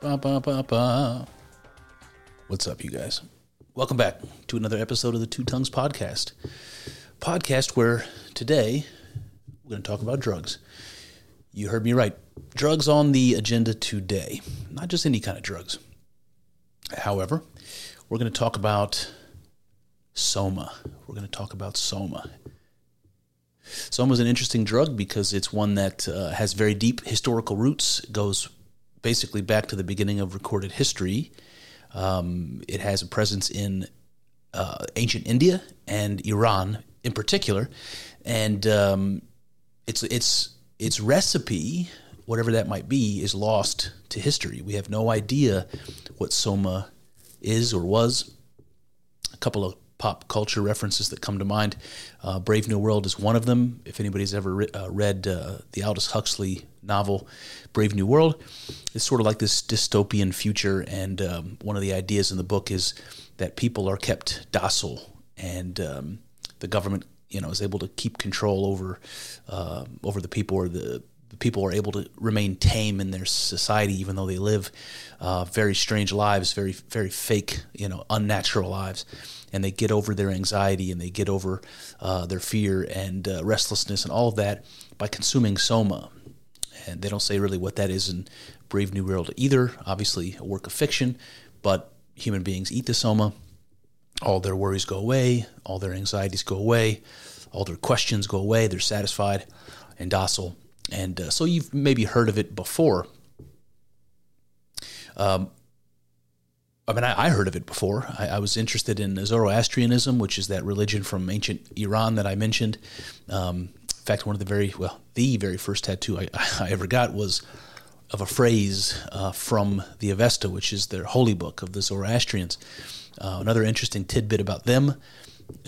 ba, ba, ba. What's up, you guys? Welcome back to another episode of the Two Tongues Podcast. Podcast where today we're going to talk about drugs. You heard me right. Drugs on the agenda today. Not just any kind of drugs. However, we're going to talk about Soma. We're going to talk about Soma. Soma is an interesting drug because it's one that uh, has very deep historical roots, goes basically back to the beginning of recorded history. Um, it has a presence in uh, ancient India and Iran in particular, and um, its its its recipe, whatever that might be, is lost to history. We have no idea what soma is or was. A couple of pop culture references that come to mind. Uh, Brave New World is one of them. If anybody's ever re- uh, read uh, the Aldous Huxley novel, Brave New World, it's sort of like this dystopian future. And um, one of the ideas in the book is that people are kept docile and um, the government, you know, is able to keep control over uh, over the people or the the people are able to remain tame in their society, even though they live uh, very strange lives, very very fake, you know, unnatural lives, and they get over their anxiety and they get over uh, their fear and uh, restlessness and all of that by consuming soma. And they don't say really what that is in Brave New World either. Obviously, a work of fiction, but human beings eat the soma. All their worries go away, all their anxieties go away, all their questions go away. They're satisfied and docile and uh, so you've maybe heard of it before. Um, I mean, I, I, heard of it before. I, I, was interested in Zoroastrianism, which is that religion from ancient Iran that I mentioned. Um, fact, one of the very well, the very first tattoo I, I ever got was of a phrase uh, from the Avesta, which is their holy book of the Zoroastrians. Uh, another interesting tidbit about them: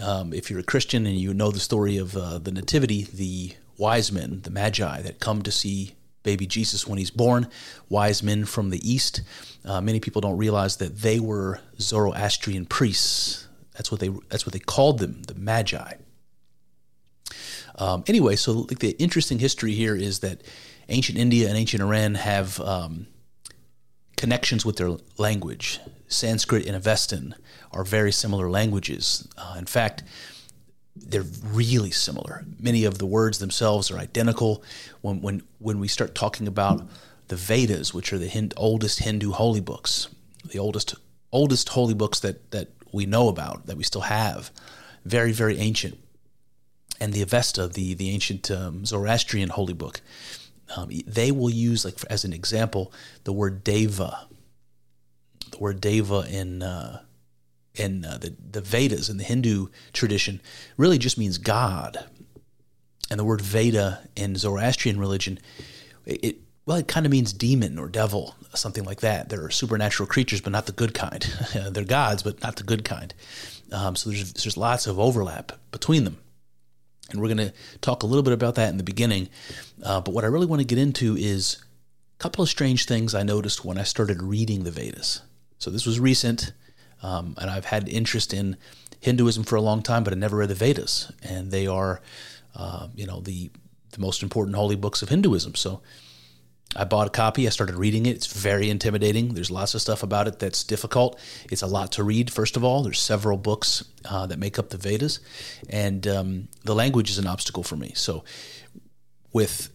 um, if you're a Christian and you know the story of uh, the Nativity, the wise men, the magi that come to see baby Jesus when he's born, wise men from the east. Uh, many people don't realize that they were Zoroastrian priests. That's what they that's what they called them, the magi. Um, anyway, so like the interesting history here is that ancient India and ancient Iran have um, connections with their language. Sanskrit and Avestan are very similar languages. Uh, in fact, they're really similar. Many of the words themselves are identical. When when when we start talking about the Vedas, which are the Hind, oldest Hindu holy books, the oldest oldest holy books that that we know about that we still have, very very ancient, and the Avesta, the the ancient um, Zoroastrian holy book, um, they will use like as an example the word deva. The word deva in uh, in uh, the, the Vedas in the Hindu tradition really just means God. And the word Veda in Zoroastrian religion, it, it well, it kind of means demon or devil, something like that. They're supernatural creatures, but not the good kind. They're gods, but not the good kind. Um, so there's there's lots of overlap between them, and we're going to talk a little bit about that in the beginning. Uh, but what I really want to get into is a couple of strange things I noticed when I started reading the Vedas. So this was recent. Um, and I've had interest in Hinduism for a long time, but I never read the Vedas, and they are, uh, you know, the the most important holy books of Hinduism. So I bought a copy. I started reading it. It's very intimidating. There's lots of stuff about it that's difficult. It's a lot to read. First of all, there's several books uh, that make up the Vedas, and um, the language is an obstacle for me. So with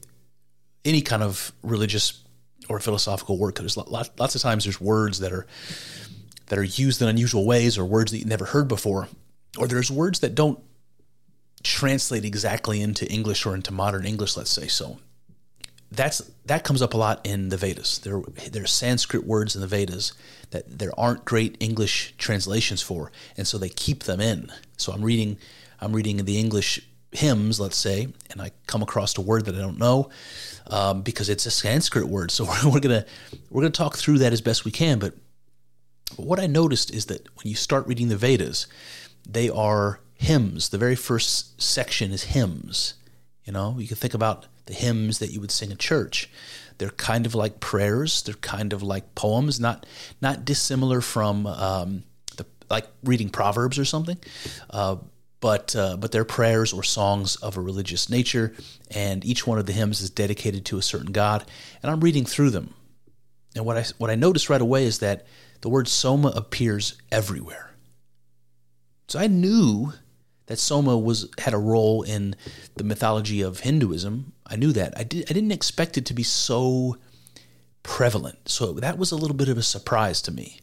any kind of religious or philosophical work, there's lots of times there's words that are that are used in unusual ways or words that you never heard before, or there's words that don't translate exactly into English or into modern English, let's say. So that's that comes up a lot in the Vedas. There there are Sanskrit words in the Vedas that there aren't great English translations for, and so they keep them in. So I'm reading I'm reading the English hymns, let's say, and I come across a word that I don't know um, because it's a Sanskrit word. So we're, we're gonna we're gonna talk through that as best we can. But, but what I noticed is that when you start reading the Vedas, they are hymns. The very first section is hymns. You know, you can think about the hymns that you would sing in church. They're kind of like prayers. They're kind of like poems, not not dissimilar from um, the like reading proverbs or something. Uh, but uh, but they're prayers or songs of a religious nature, and each one of the hymns is dedicated to a certain god. And I'm reading through them, and what I what I noticed right away is that the word soma appears everywhere. So I knew that Soma was had a role in the mythology of Hinduism. I knew that. I did I didn't expect it to be so prevalent. So that was a little bit of a surprise to me.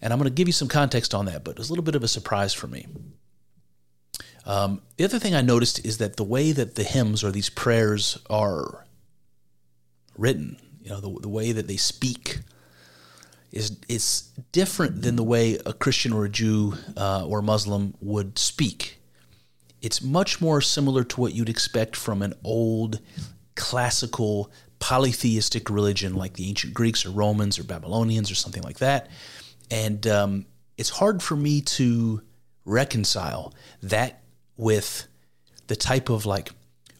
And I'm going to give you some context on that, but it was a little bit of a surprise for me. Um, the other thing I noticed is that the way that the hymns or these prayers are written, you know, the, the way that they speak is is different than the way a Christian or a Jew uh, or a Muslim would speak. It's much more similar to what you'd expect from an old classical polytheistic religion like the ancient Greeks or Romans or Babylonians or something like that. And um, it's hard for me to reconcile that with the type of like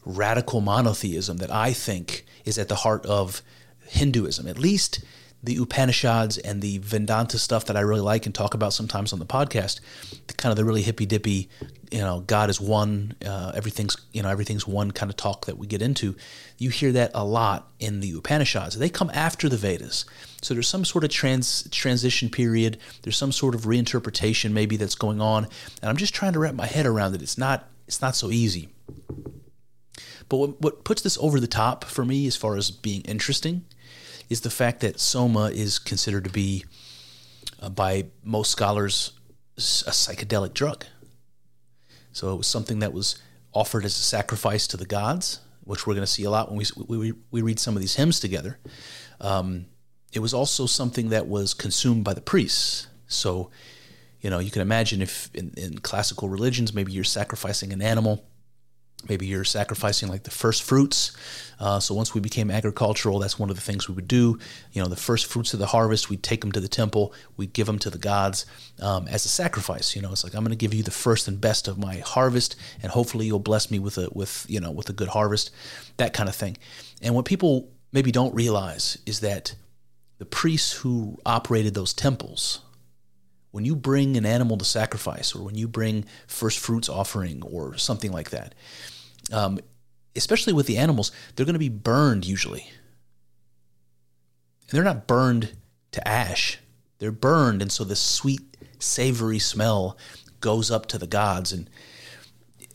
radical monotheism that I think is at the heart of Hinduism. At least the Upanishads and the Vedanta stuff that I really like and talk about sometimes on the podcast, the kind of the really hippy dippy, you know, God is one, uh, everything's you know everything's one kind of talk that we get into. You hear that a lot in the Upanishads. They come after the Vedas, so there's some sort of trans transition period. There's some sort of reinterpretation maybe that's going on, and I'm just trying to wrap my head around it. It's not it's not so easy. But what, what puts this over the top for me, as far as being interesting, is the fact that soma is considered to be, uh, by most scholars, a psychedelic drug. So it was something that was offered as a sacrifice to the gods, which we're going to see a lot when we, we, we read some of these hymns together. Um, it was also something that was consumed by the priests. So, you know, you can imagine if in, in classical religions, maybe you're sacrificing an animal maybe you're sacrificing like the first fruits. Uh, so once we became agricultural that's one of the things we would do. You know the first fruits of the harvest we'd take them to the temple. We'd give them to the gods um, as a sacrifice. You know it's like i'm going to give you the first and best of my harvest and hopefully you'll bless me with a with you know with a good harvest that kind of thing. And what people maybe don't realize is that the priests who operated those temples when you bring an animal to sacrifice or when you bring first fruits offering or something like that, um, especially with the animals, they're going to be burned usually. And they're not burned to ash, they're burned. And so the sweet, savory smell goes up to the gods. And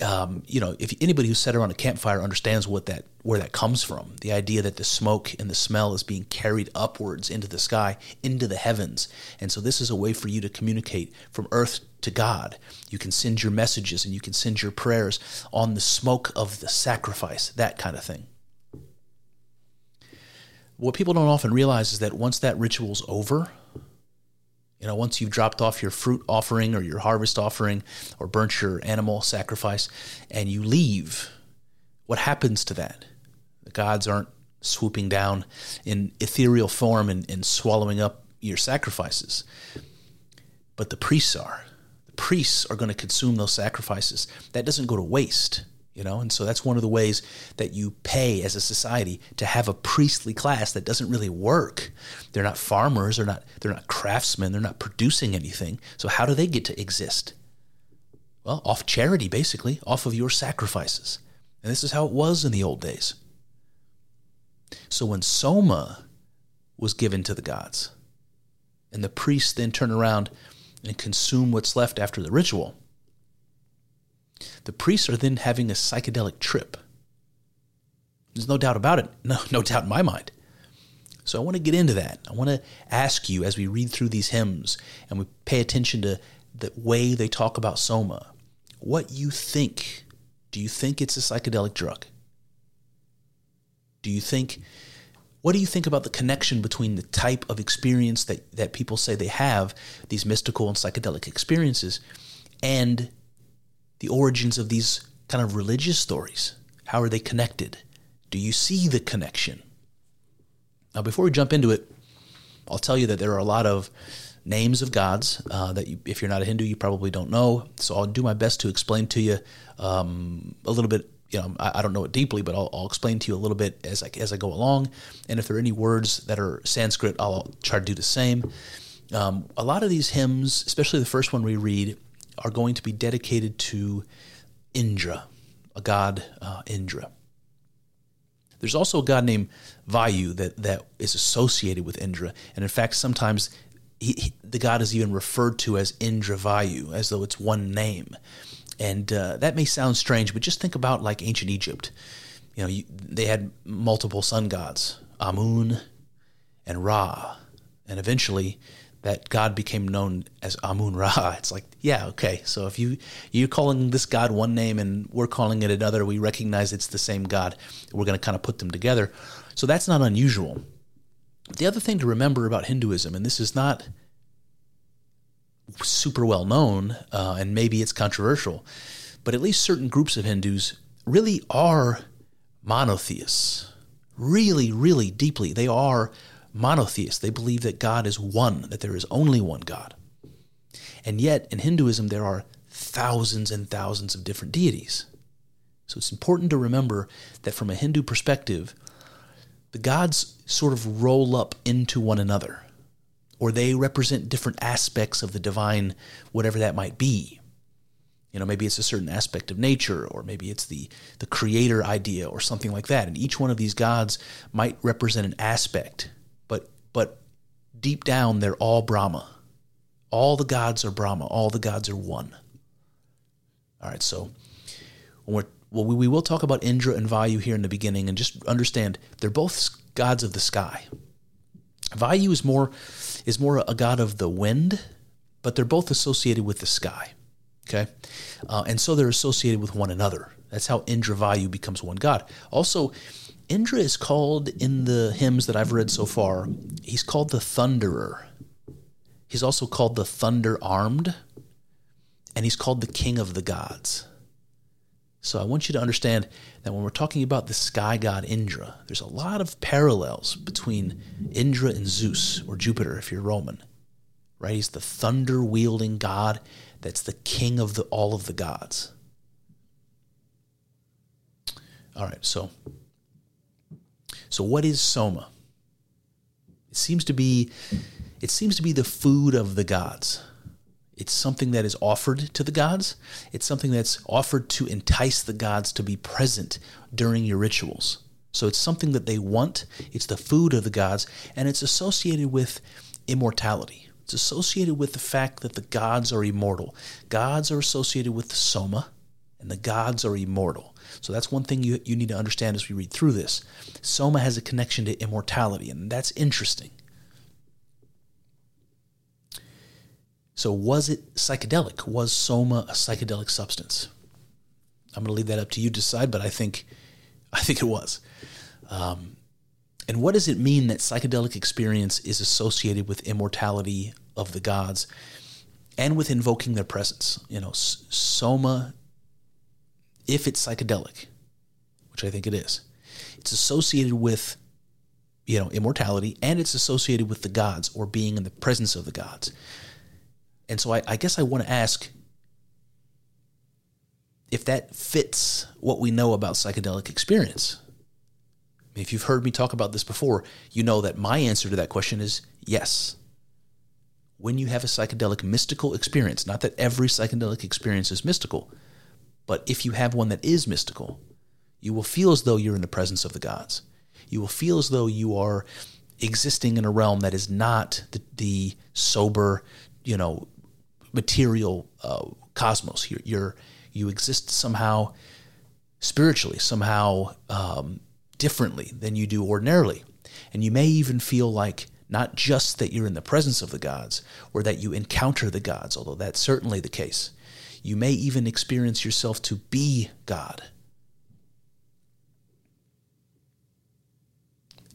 um, you know, if anybody who's sat around a campfire understands what that where that comes from, the idea that the smoke and the smell is being carried upwards into the sky, into the heavens, and so this is a way for you to communicate from earth to God. You can send your messages and you can send your prayers on the smoke of the sacrifice, that kind of thing. What people don't often realize is that once that ritual's over, you know, once you've dropped off your fruit offering or your harvest offering or burnt your animal sacrifice and you leave, what happens to that? The gods aren't swooping down in ethereal form and, and swallowing up your sacrifices, but the priests are. The priests are going to consume those sacrifices. That doesn't go to waste you know? And so that's one of the ways that you pay as a society to have a priestly class that doesn't really work. They're not farmers they're not they're not craftsmen they're not producing anything. So how do they get to exist? Well off charity basically off of your sacrifices. And this is how it was in the old days. So when soma was given to the gods and the priests then turn around and consume what's left after the ritual the priests are then having a psychedelic trip. There's no doubt about it. No, no doubt in my mind. So I want to get into that. I want to ask you as we read through these hymns and we pay attention to the way they talk about soma, what you think. Do you think it's a psychedelic drug? Do you think what do you think about the connection between the type of experience that, that people say they have, these mystical and psychedelic experiences, and the origins of these kind of religious stories? How are they connected? Do you see the connection? Now, before we jump into it, I'll tell you that there are a lot of names of gods uh, that you, if you're not a Hindu, you probably don't know. So I'll do my best to explain to you um, a little bit you know, I, I, don't know it deeply, but I'll, I'll, explain to you a little bit as I, as I go along. And if there are any words that are Sanskrit, I'll try to do the same. Um, a lot of these hymns, especially the first one we read, are going to be dedicated to Indra, a god uh, Indra. There's also a god named Vayu that, that is associated with Indra. And in fact, sometimes he, he, the god is even referred to as Indra Vayu, as though it's one name. And uh, that may sound strange, but just think about like ancient Egypt. You know, you, they had multiple sun gods, Amun and Ra, and eventually that god became known as Amun Ra. It's like, yeah, okay. So if you you're calling this god one name and we're calling it another, we recognize it's the same god. We're going to kind of put them together. So that's not unusual. The other thing to remember about Hinduism, and this is not super well known, uh, and maybe it's controversial, but at least certain groups of Hindus really are monotheists. Really, really deeply, they are monotheists. They believe that God is one, that there is only one God. And yet, in Hinduism, there are thousands and thousands of different deities. So it's important to remember that from a Hindu perspective, the gods sort of roll up into one another or they represent different aspects of the divine, whatever that might be. You know, maybe it's a certain aspect of nature, or maybe it's the, the creator idea, or something like that. And each one of these gods might represent an aspect, but deep down they're all Brahma. All the gods are Brahma. All the gods are one. All right, so when well, we, we will talk about Indra and Vayu here in the beginning, and just understand they're both gods of the sky. Vayu is more is more a god of the wind, but they're both associated with the sky. Okay, uh, and so they're associated with one another. That's how Indra Vayu becomes one god. Also, Indra is called in the hymns that I've read so far. He's called the Thunderer. He's also called the Thunder Armed, and he's called the King of the Gods. So I want you to understand that when we're talking about the sky god Indra, there's a lot of parallels between Indra and Zeus, or Jupiter if you're Roman. Right? He's the thunder wielding god that's the king of the, all of the gods. All right, so so what is soma? It seems to be it seems to be the food of the gods. It's something that is offered to the gods. It's something that's offered to entice the gods to be present during your rituals. So it's something that they want. It's the food of the gods, and it's associated with immortality. It's associated with the fact that the gods are immortal. Gods are associated with soma, and the gods are immortal. So that's one thing you, you need to understand as we read through this. Soma has a connection to immortality, and that's interesting. So, was it psychedelic? Was soma a psychedelic substance? I'm going to leave that up to you to decide, but I think, I think it was. Um, and what does it mean that psychedelic experience is associated with immortality of the gods and with invoking their presence? You know, soma, if it's psychedelic, which I think it is, it's associated with you know immortality and it's associated with the gods or being in the presence of the gods and so I, I guess I want to ask if that fits what we know about psychedelic experience. If you've heard me talk about this before, you know that my answer to that question is yes. When you have a psychedelic mystical experience, not that every psychedelic experience is mystical, but if you have one that is mystical, you will feel as though you're in the presence of the gods. You will feel as though you are existing in a realm that is not the, the sober, you know, material uh, cosmos. You're, you're, you exist somehow spiritually, somehow um, differently than you do ordinarily. And you may even feel like not just that you're in the presence of the gods or that you encounter the gods, although that's certainly the case. You may even experience yourself to be God.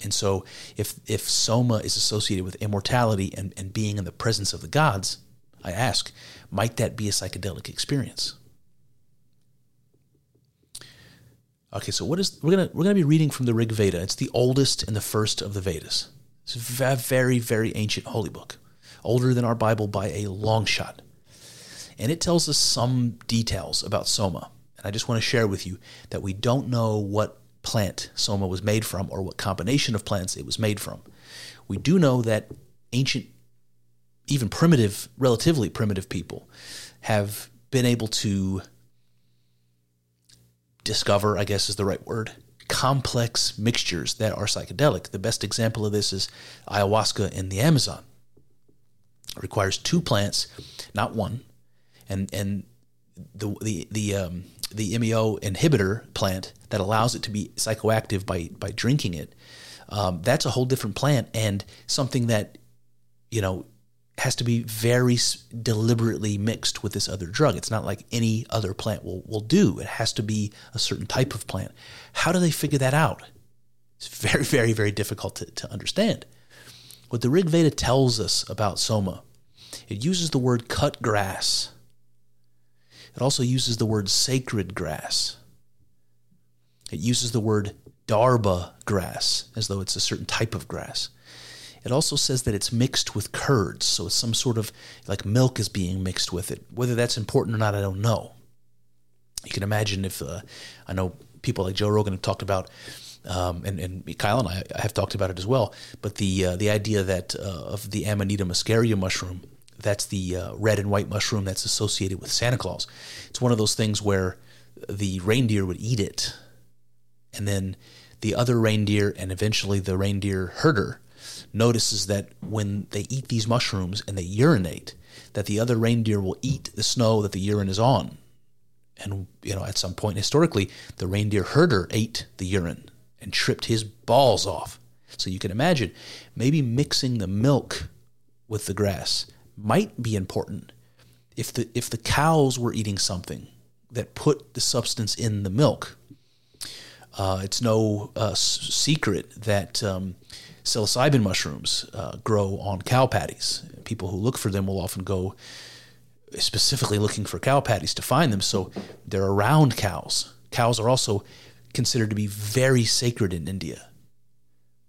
And so, if, if Soma is associated with immortality and, and being in the presence of the gods, I ask, might that be a psychedelic experience? Okay, so what is we're gonna we're gonna be reading from the Rig Veda. It's the oldest and the first of the Vedas. It's a very very ancient holy book, older than our Bible by a long shot, and it tells us some details about Soma. And I just want to share with you that we don't know what plant Soma was made from or what combination of plants it was made from. We do know that ancient, even primitive, relatively primitive people have been able to discover, I guess is the right word, complex mixtures that are psychedelic. The best example of this is ayahuasca in the Amazon. It requires two plants, not one, and and the the the um, the MAO inhibitor plant that allows it to be psychoactive by by drinking it. Um, that's a whole different plant and something that you know has to be very deliberately mixed with this other drug. It's not like any other plant will, will do. It has to be a certain type of plant. How do they figure that out? It's very, very, very difficult to, to understand. What the Rig Veda tells us about Soma, it uses the word cut grass. It also uses the word sacred grass. It uses the word darba grass, as though it's a certain type of grass. It also says that it's mixed with curds, so it's some sort of like milk is being mixed with it. Whether that's important or not, I don't know. You can imagine if uh, I know people like Joe Rogan have talked about, um, and, and Kyle and I have talked about it as well. But the uh, the idea that uh, of the Amanita muscaria mushroom, that's the uh, red and white mushroom that's associated with Santa Claus. It's one of those things where the reindeer would eat it, and then the other reindeer and eventually the reindeer herder notices that when they eat these mushrooms and they urinate, that the other reindeer will eat the snow that the urine is on. And, you know, at some point historically, the reindeer herder ate the urine and tripped his balls off. So you can imagine maybe mixing the milk with the grass might be important. If the, if the cows were eating something that put the substance in the milk, uh, it's no uh, secret that um, psilocybin mushrooms uh, grow on cow patties. People who look for them will often go specifically looking for cow patties to find them. So they're around cows. Cows are also considered to be very sacred in India,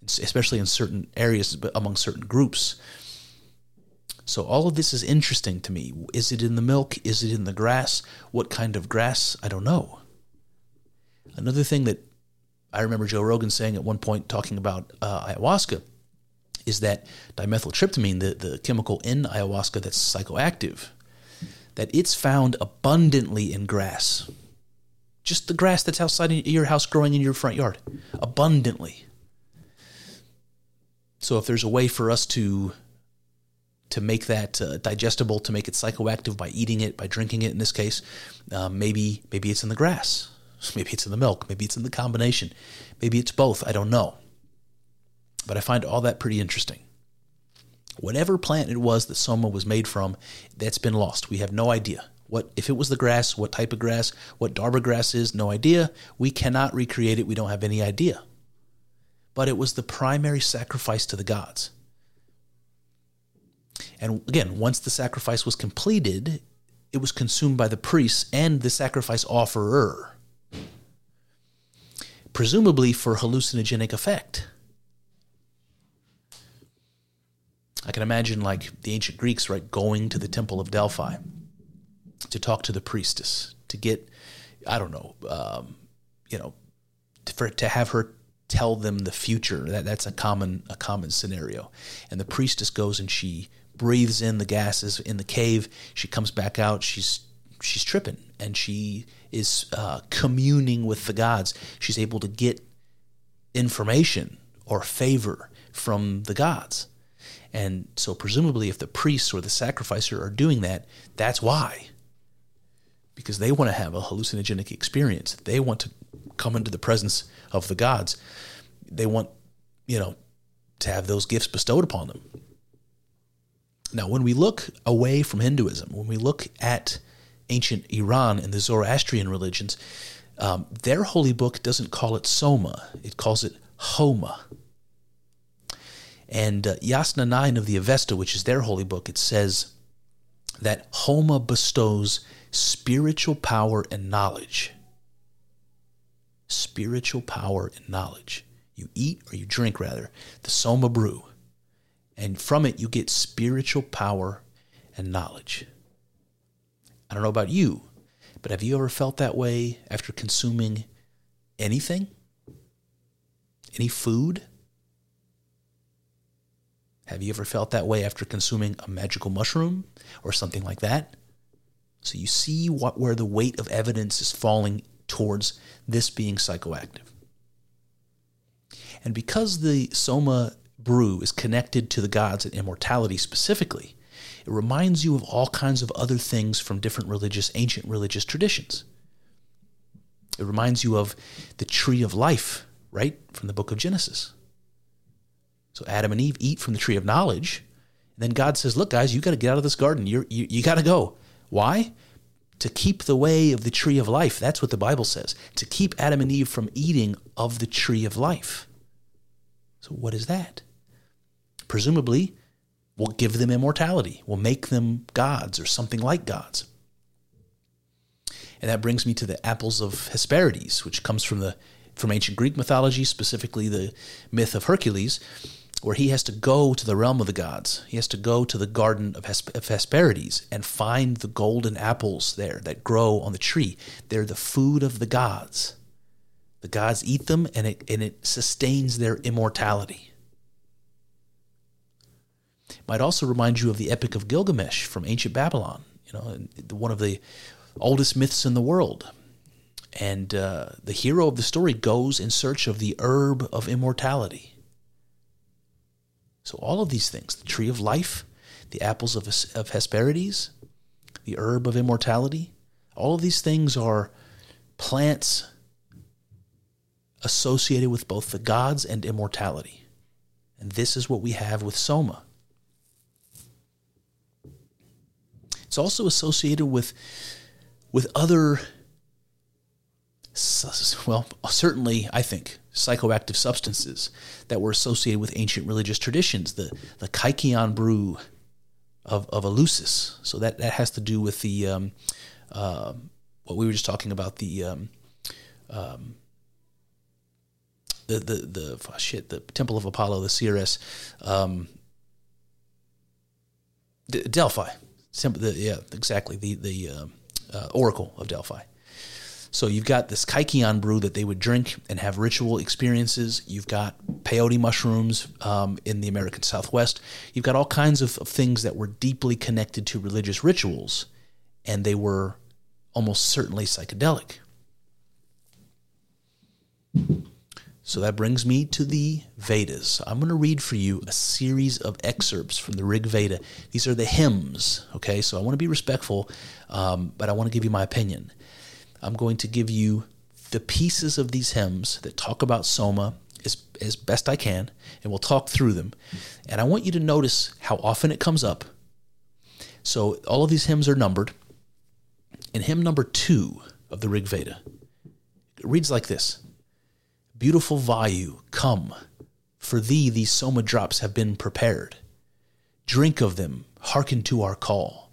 especially in certain areas, among certain groups. So all of this is interesting to me. Is it in the milk? Is it in the grass? What kind of grass? I don't know. Another thing that I remember Joe Rogan saying at one point, talking about uh, ayahuasca, is that dimethyltryptamine, the, the chemical in ayahuasca that's psychoactive, that it's found abundantly in grass. Just the grass that's outside your house growing in your front yard. Abundantly. So if there's a way for us to to make that uh, digestible, to make it psychoactive by eating it, by drinking it in this case, uh, maybe maybe it's in the grass. Maybe it's in the milk. Maybe it's in the combination. Maybe it's both. I don't know. But I find all that pretty interesting. Whatever plant it was that soma was made from, that's been lost. We have no idea. What if it was the grass, what type of grass, what darba grass is, no idea. We cannot recreate it. We don't have any idea. But it was the primary sacrifice to the gods. And again, once the sacrifice was completed, it was consumed by the priests and the sacrifice offerer presumably for hallucinogenic effect. I can imagine like the ancient Greeks, right, going to the temple of Delphi to talk to the priestess to get, I don't know, um, you know, to, for to have her tell them the future. That that's a common a common scenario. And the priestess goes and she breathes in the gases in the cave. She comes back out. She's she's tripping and she is uh, communing with the gods. She's able to get information or favor from the gods. And so, presumably, if the priests or the sacrificer are doing that, that's why. Because they want to have a hallucinogenic experience. They want to come into the presence of the gods. They want, you know, to have those gifts bestowed upon them. Now, when we look away from Hinduism, when we look at ancient Iran and the Zoroastrian religions, um, their holy book doesn't call it Soma, it calls it Homa. And uh, Yasna 9 of the Avesta, which is their holy book, it says that Homa bestows spiritual power and knowledge. Spiritual power and knowledge. You eat or you drink, rather, the Soma brew, and from it you get spiritual power and knowledge. I don't know about you, but have you ever felt that way after consuming anything? Any food? Have you ever felt that way after consuming a magical mushroom or something like that? So you see what where the weight of evidence is falling towards this being psychoactive. And because the Soma brew is connected to the gods and immortality specifically, it reminds you of all kinds of other things from different religious, ancient religious traditions. It reminds you of the tree of life, right, from the book of Genesis. So Adam and Eve eat from the tree of knowledge. And then God says, Look, guys, you got to get out of this garden. You're, you you got to go. Why? To keep the way of the tree of life. That's what the Bible says. To keep Adam and Eve from eating of the tree of life. So, what is that? Presumably, will give them immortality, will make them gods or something like gods. And that brings me to the apples of Hesperides, which comes from the from ancient Greek mythology, specifically the myth of Hercules, where he has to go to the realm of the gods. He has to go to the garden of, Hesp- of Hesperides and find the golden apples there that grow on the tree. They're the food of the gods. The gods eat them, and it and it sustains their immortality. Might also remind you of the Epic of Gilgamesh from ancient Babylon. You know, one of the oldest myths in the world. And uh, the hero of the story goes in search of the herb of immortality. So, all of these things the tree of life, the apples of, of Hesperides, the herb of immortality all of these things are plants associated with both the gods and immortality. And this is what we have with Soma. It's also associated with with other well, certainly I think psychoactive substances that were associated with ancient religious traditions, the the Kykeon brew of of Eleusis. So that that has to do with the um, uh, what we were just talking about the um, um, the the the oh shit the Temple of Apollo, the CRS, um, Delphi. The, yeah, exactly. The the uh, uh, Oracle of Delphi. So you've got this Kykeon brew that they would drink and have ritual experiences. You've got peyote mushrooms um, in the American Southwest. You've got all kinds of, of things that were deeply connected to religious rituals, and they were almost certainly psychedelic. So that brings me to the Vedas. I'm going to read for you a series of excerpts from the Rig Veda. These are the hymns, okay? So I want to be respectful, um, but I want to give you my opinion. I'm going to give you the pieces of these hymns that talk about Soma as, as best I can, and we'll talk through them. And I want you to notice how often it comes up. So all of these hymns are numbered. In hymn number two of the Rig Veda, it reads like this Beautiful Vayu, come, for thee these soma drops have been prepared. Drink of them, hearken to our call.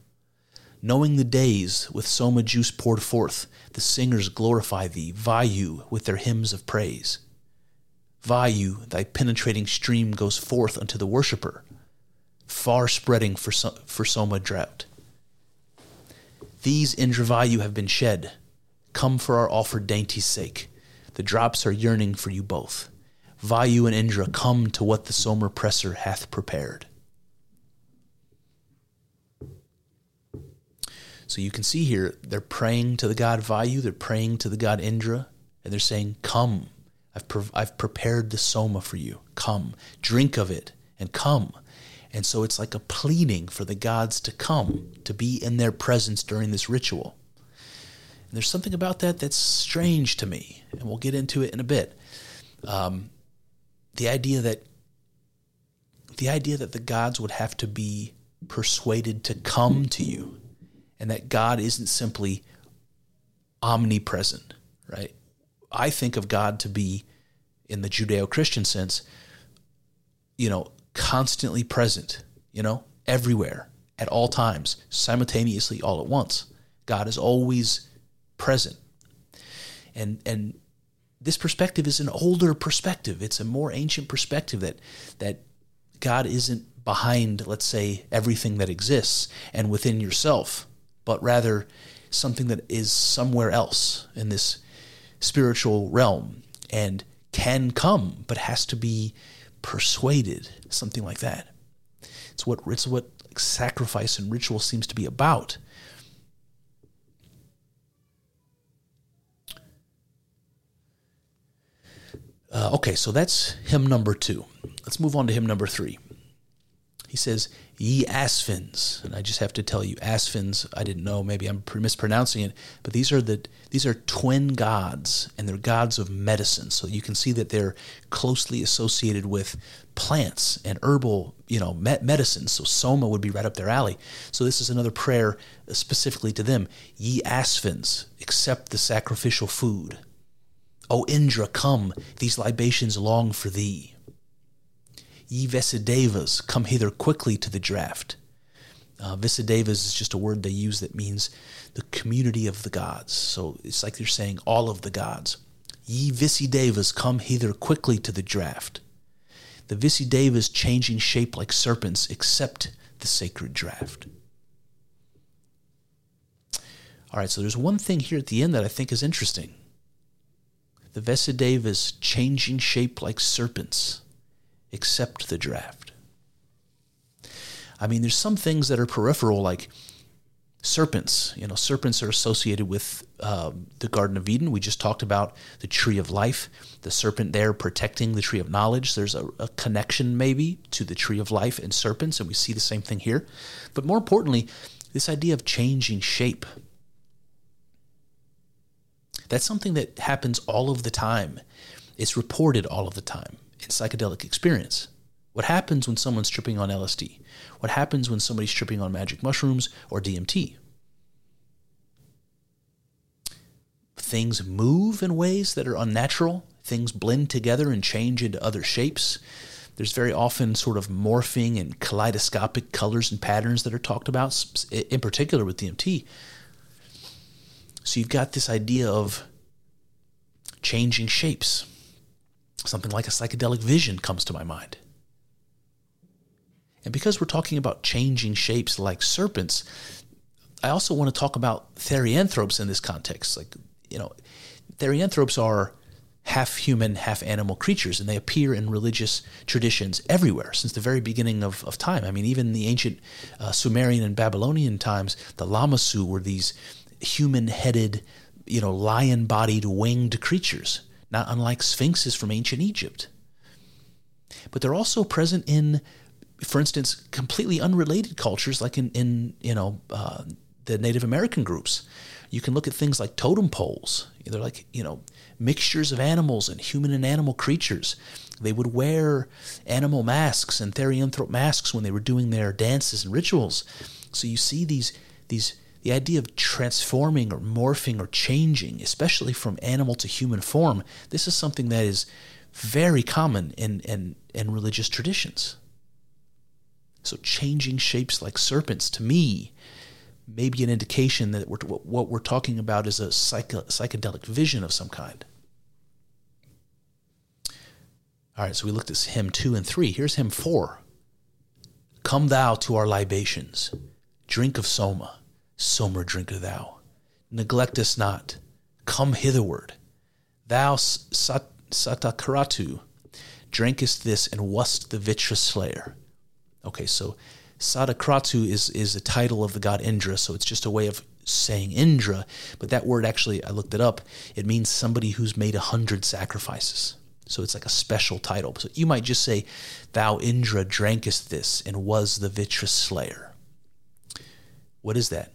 Knowing the days with soma juice poured forth, the singers glorify thee, Vayu, with their hymns of praise. Vayu, thy penetrating stream goes forth unto the worshipper, far spreading for, for soma drought. These Indravayu have been shed. Come for our offered dainty's sake. The drops are yearning for you both. Vayu and Indra, come to what the Soma presser hath prepared. So you can see here, they're praying to the god Vayu, they're praying to the god Indra, and they're saying, Come, I've, pre- I've prepared the Soma for you. Come, drink of it, and come. And so it's like a pleading for the gods to come, to be in their presence during this ritual. And there's something about that that's strange to me, and we'll get into it in a bit. Um, the idea that the idea that the gods would have to be persuaded to come to you and that God isn't simply omnipresent, right? I think of God to be, in the Judeo Christian sense, you know, constantly present, you know, everywhere, at all times, simultaneously, all at once. God is always present. And, and this perspective is an older perspective. It's a more ancient perspective that, that God isn't behind, let's say, everything that exists and within yourself, but rather something that is somewhere else in this spiritual realm and can come, but has to be persuaded, something like that. It's what it's what sacrifice and ritual seems to be about. Uh, okay, so that's hymn number two. Let's move on to hymn number three. He says, Ye Asvins. And I just have to tell you, Asvins, I didn't know, maybe I'm mispronouncing it, but these are the these are twin gods, and they're gods of medicine. So you can see that they're closely associated with plants and herbal, you know, medicines. So Soma would be right up their alley. So this is another prayer specifically to them. Ye Asvins, accept the sacrificial food. O Indra, come, these libations long for thee. Ye Visvedevas, come hither quickly to the draft. Uh, Visvedevas is just a word they use that means the community of the gods. So it's like they're saying all of the gods. Ye Visvedevas, come hither quickly to the draft. The Visvedevas changing shape like serpents, accept the sacred draft. All right, so there's one thing here at the end that I think is interesting. The Visvedevas changing shape like serpents accept the draft. I mean, there's some things that are peripheral, like serpents. You know, serpents are associated with um, the Garden of Eden. We just talked about the tree of life, the serpent there protecting the tree of knowledge. There's a, a connection, maybe, to the tree of life and serpents, and we see the same thing here. But more importantly, this idea of changing shape. That's something that happens all of the time. It's reported all of the time in psychedelic experience. What happens when someone's tripping on LSD? What happens when somebody's tripping on magic mushrooms or DMT? Things move in ways that are unnatural. Things blend together and change into other shapes. There's very often sort of morphing and kaleidoscopic colors and patterns that are talked about, in particular with DMT. So you've got this idea of changing shapes something like a psychedelic vision comes to my mind. And because we're talking about changing shapes like serpents, I also want to talk about therianthropes in this context. Like, you know, therianthropes are half human, half animal creatures, and they appear in religious traditions everywhere since the very beginning of, of time. I mean, even the ancient uh, Sumerian and Babylonian times, the Lamassu were these human headed, you know, lion bodied winged creatures not unlike sphinxes from ancient Egypt. But they're also present in, for instance, completely unrelated cultures like in, in you know, uh, the Native American groups. You can look at things like totem poles. They're like, you know, mixtures of animals and human and animal creatures. They would wear animal masks and therianthrope masks when they were doing their dances and rituals. So you see these these the idea of transforming or morphing or changing, especially from animal to human form, this is something that is very common in, in, in religious traditions. So, changing shapes like serpents, to me, may be an indication that we're, what we're talking about is a psychedelic vision of some kind. All right, so we looked at hymn two and three. Here's hymn four Come thou to our libations, drink of Soma. Soma drinker thou. Neglect us not. Come hitherward. Thou, sat, Satakratu, drankest this and wast the Vritra slayer. Okay, so Satakratu is, is a title of the god Indra, so it's just a way of saying Indra, but that word actually, I looked it up, it means somebody who's made a hundred sacrifices. So it's like a special title. So you might just say, Thou Indra drankest this and was the Vritra slayer. What is that?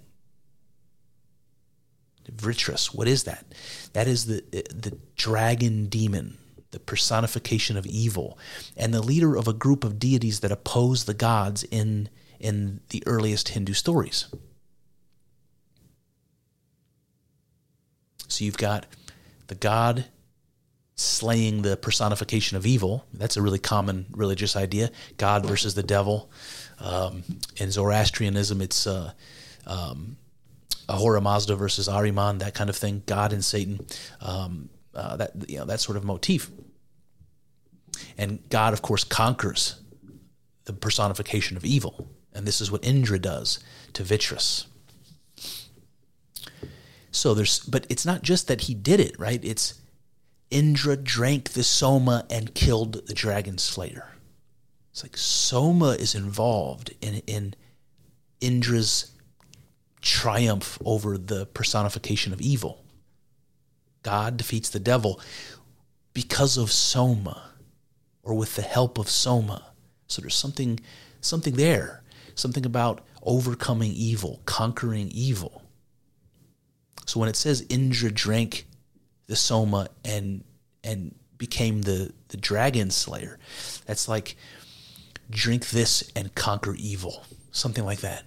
Vritras, what is that? That is the the dragon demon the personification of evil, and the leader of a group of deities that oppose the gods in, in the earliest Hindu stories. So you've got the god slaying the personification of evil. That's a really common religious idea. God versus the devil. Um, in Zoroastrianism, it's uh, um, Ahura Mazda versus Ahriman, that kind of thing. God and Satan. Um, uh, that you know that sort of motif. And God, of course, conquers the personification of evil, and this is what Indra does to Vritras. So there's, but it's not just that he did it, right? It's Indra drank the soma and killed the dragon slayer. It's like soma is involved in in Indra's triumph over the personification of evil. God defeats the devil because of soma or with the help of soma. So there's something something there, something about overcoming evil, conquering evil. So when it says Indra drank the Soma and and became the the dragon slayer. That's like drink this and conquer evil, something like that.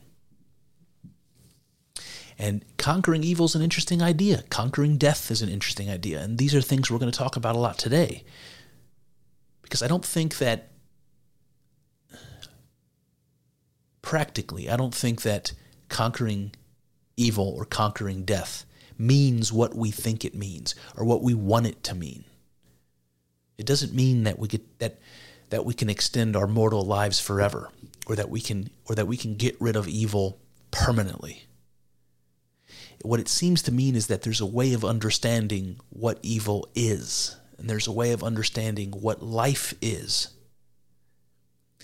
And conquering evil is an interesting idea. Conquering death is an interesting idea. And these are things we're going to talk about a lot today. Because I don't think that, practically, I don't think that conquering evil or conquering death means what we think it means or what we want it to mean. It doesn't mean that we get that that we can extend our mortal lives forever or that we can or that we can get rid of evil permanently. What it seems to mean is that there's a way of understanding what evil is and there's a way of understanding what life is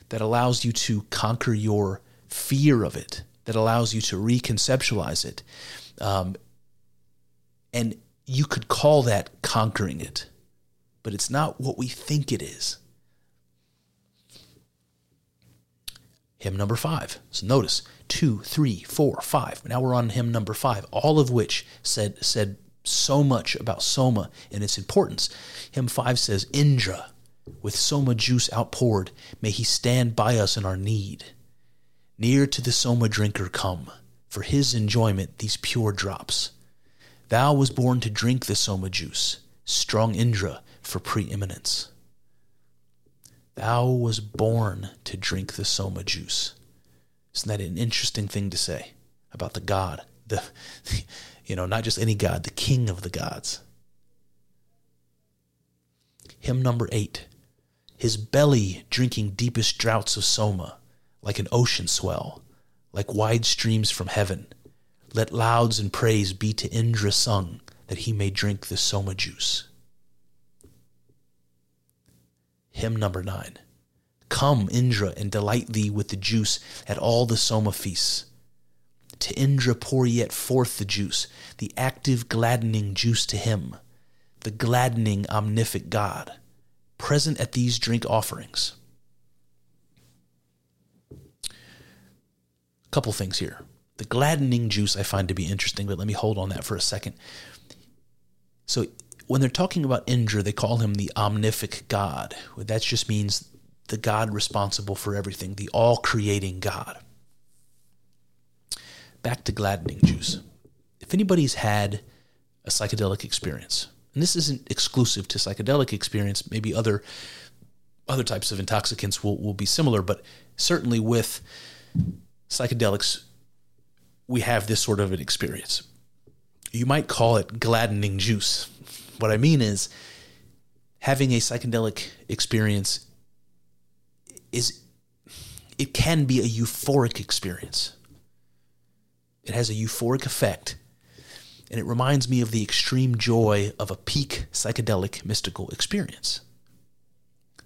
that allows you to conquer your fear of it, that allows you to reconceptualize it, um, and you could call that conquering it, but it's not what we think it is. Hymn number five. So notice two, three, four, five. Now we're on hymn number five, all of which said said so much about soma and its importance. Hymn five says, Indra, with soma juice outpoured, may he stand by us in our need. Near to the soma drinker come, for his enjoyment these pure drops. Thou was born to drink the soma juice, strong Indra for preeminence. Thou was born to drink the soma juice. Isn't that an interesting thing to say about the God? The, you know, not just any God, the King of the gods. Hymn number eight. His belly drinking deepest draughts of soma, like an ocean swell, like wide streams from heaven let lauds and praise be to Indra sung, that he may drink the soma juice. Hymn number nine. Come, Indra, and delight thee with the juice at all the soma feasts. To Indra pour yet forth the juice, the active gladdening juice to him, the gladdening omnific God, present at these drink offerings. A couple things here. The gladdening juice I find to be interesting, but let me hold on that for a second. So when they're talking about Indra, they call him the omnific God. That just means the God responsible for everything, the all creating God. Back to gladdening juice. If anybody's had a psychedelic experience, and this isn't exclusive to psychedelic experience, maybe other other types of intoxicants will, will be similar, but certainly with psychedelics, we have this sort of an experience. You might call it gladdening juice. What I mean is, having a psychedelic experience is it can be a euphoric experience. It has a euphoric effect, and it reminds me of the extreme joy of a peak psychedelic mystical experience.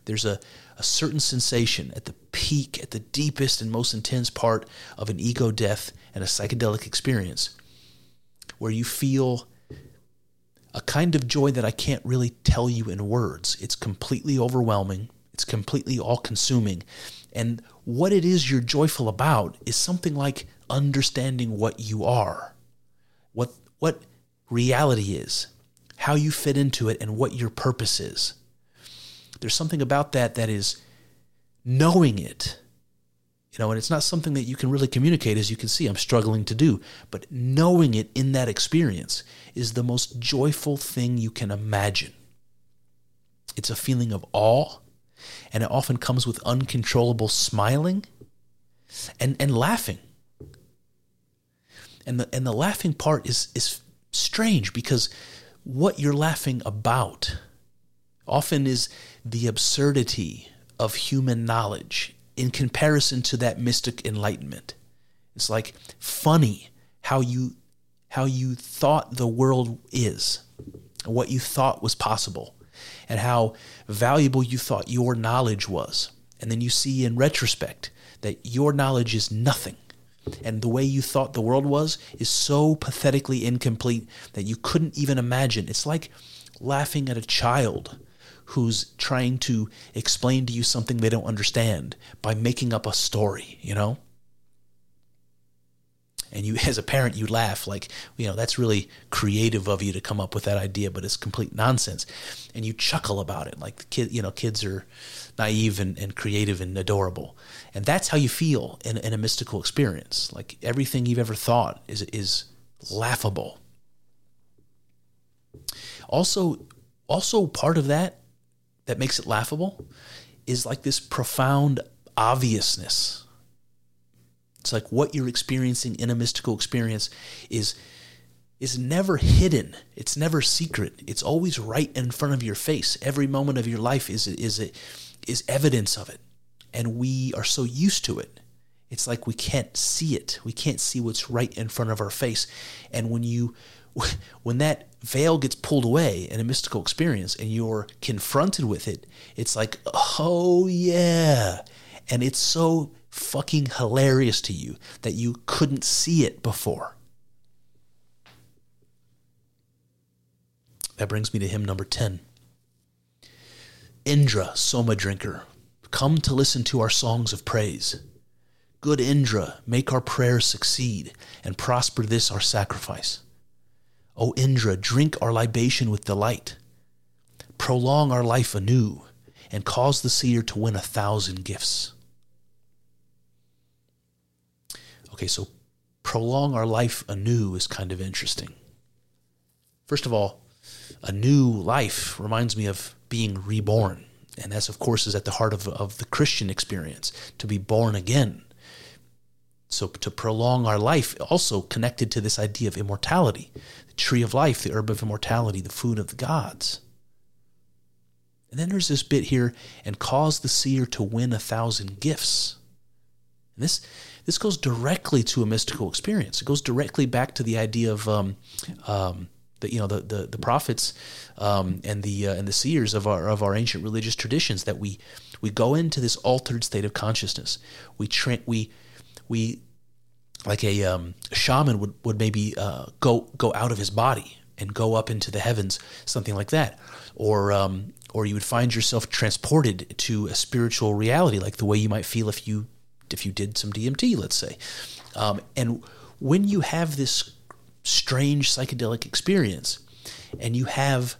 There's a, a certain sensation at the peak, at the deepest and most intense part of an ego death and a psychedelic experience, where you feel a kind of joy that I can't really tell you in words. It's completely overwhelming, it's completely all consuming. And what it is you're joyful about is something like understanding what you are, what, what reality is, how you fit into it, and what your purpose is. there's something about that that is knowing it. You know, and it's not something that you can really communicate, as you can see, I'm struggling to do. But knowing it in that experience is the most joyful thing you can imagine. It's a feeling of awe, and it often comes with uncontrollable smiling and, and laughing. And the, and the laughing part is, is strange because what you're laughing about often is the absurdity of human knowledge in comparison to that mystic enlightenment. It's like funny how you how you thought the world is, what you thought was possible, and how valuable you thought your knowledge was. And then you see in retrospect that your knowledge is nothing. And the way you thought the world was is so pathetically incomplete that you couldn't even imagine. It's like laughing at a child who's trying to explain to you something they don't understand by making up a story, you know? And you, as a parent, you laugh like, you know, that's really creative of you to come up with that idea, but it's complete nonsense. And you chuckle about it, like the kid, you know, kids are naive and, and creative and adorable. And that's how you feel in, in a mystical experience. Like everything you've ever thought is is laughable. Also, also part of that that makes it laughable is like this profound obviousness. It's like what you're experiencing in a mystical experience is is never hidden. It's never secret. It's always right in front of your face. Every moment of your life is is is evidence of it. And we are so used to it. It's like we can't see it. We can't see what's right in front of our face. And when you when that veil gets pulled away in a mystical experience and you're confronted with it, it's like, oh yeah. And it's so fucking hilarious to you that you couldn't see it before. That brings me to hymn number 10. Indra, Soma drinker, come to listen to our songs of praise. Good Indra, make our prayers succeed and prosper this our sacrifice. O Indra, drink our libation with delight. Prolong our life anew, and cause the seer to win a thousand gifts. Okay, so prolong our life anew is kind of interesting. First of all, a new life reminds me of being reborn. And that's, of course, is at the heart of, of the Christian experience to be born again. So, to prolong our life, also connected to this idea of immortality the tree of life, the herb of immortality, the food of the gods. And then there's this bit here, and cause the seer to win a thousand gifts. And this, this goes directly to a mystical experience. It goes directly back to the idea of um, um, the you know the the, the prophets um, and the uh, and the seers of our of our ancient religious traditions that we we go into this altered state of consciousness. We tra- we we like a, um, shaman would would maybe uh, go go out of his body and go up into the heavens, something like that, or um, or you would find yourself transported to a spiritual reality, like the way you might feel if you if you did some DMT, let's say, um, and when you have this strange psychedelic experience, and you have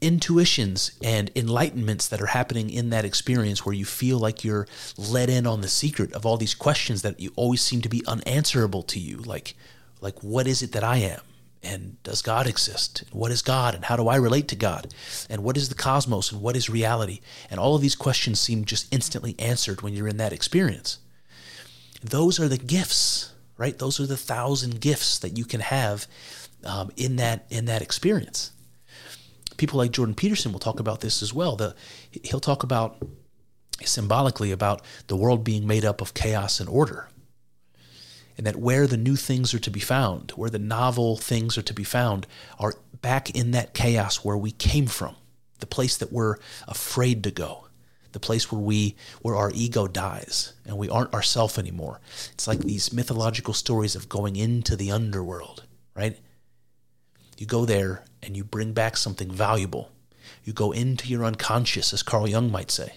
intuitions and enlightenments that are happening in that experience where you feel like you're let in on the secret of all these questions that you always seem to be unanswerable to you like like what is it that I am and does God exist? What is God? And how do I relate to God? And what is the cosmos? And what is reality? And all of these questions seem just instantly answered when you're in that experience. Those are the gifts right? Those are the thousand gifts that you can have um, in that in that experience. People like Jordan Peterson will talk about this as well. The, he'll talk about symbolically about the world being made up of chaos and order. And that where the new things are to be found, where the novel things are to be found, are back in that chaos where we came from, the place that we're afraid to go, the place where we where our ego dies and we aren't ourself anymore. It's like these mythological stories of going into the underworld, right? You go there and you bring back something valuable. You go into your unconscious, as Carl Jung might say,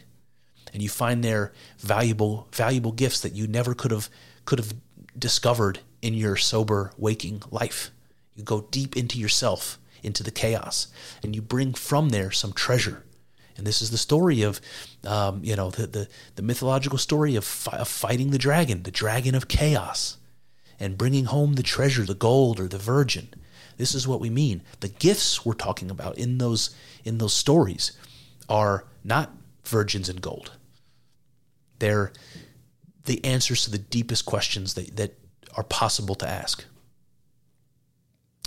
and you find there valuable valuable gifts that you never could have could have discovered in your sober waking life. You go deep into yourself, into the chaos, and you bring from there some treasure, And this is the story of, um, you know, the, the, the mythological story of, fi- of fighting the dragon, the dragon of chaos, and bringing home the treasure, the gold or the virgin. This is what we mean. The gifts we're talking about in those in those stories are not virgins and gold. They're the answers to the deepest questions that, that are possible to ask.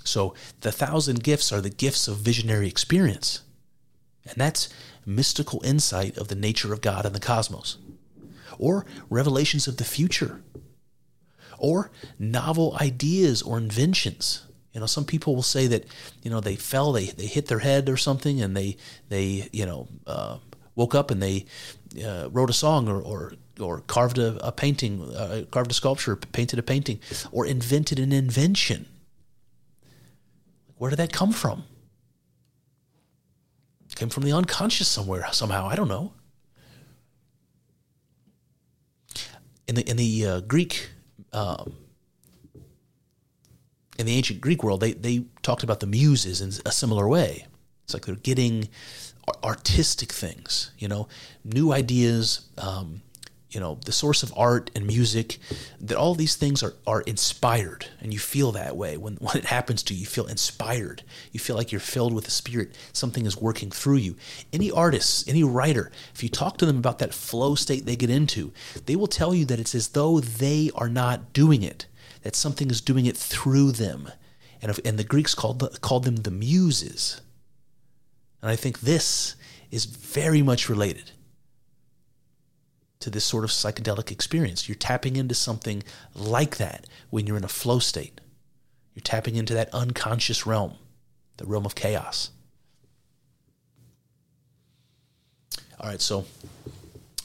So the thousand gifts are the gifts of visionary experience. And that's mystical insight of the nature of God and the cosmos. Or revelations of the future. Or novel ideas or inventions. You know, some people will say that, you know, they fell, they, they hit their head or something, and they, they you know, uh, woke up and they uh, wrote a song or, or, or carved a, a painting, uh, carved a sculpture, painted a painting, or invented an invention. Where did that come from? It came from the unconscious somewhere, somehow. I don't know. In the in the uh, Greek, um, in the ancient Greek world, they they talked about the muses in a similar way. It's like they're getting artistic things, you know, new ideas, um, you know, the source of art and music, that all these things are, are inspired. And you feel that way. When, when it happens to you, you feel inspired. You feel like you're filled with the Spirit. Something is working through you. Any artist, any writer, if you talk to them about that flow state they get into, they will tell you that it's as though they are not doing it, that something is doing it through them. And, if, and the Greeks called, the, called them the muses. And I think this is very much related to this sort of psychedelic experience. You're tapping into something like that when you're in a flow state. You're tapping into that unconscious realm, the realm of chaos. All right, so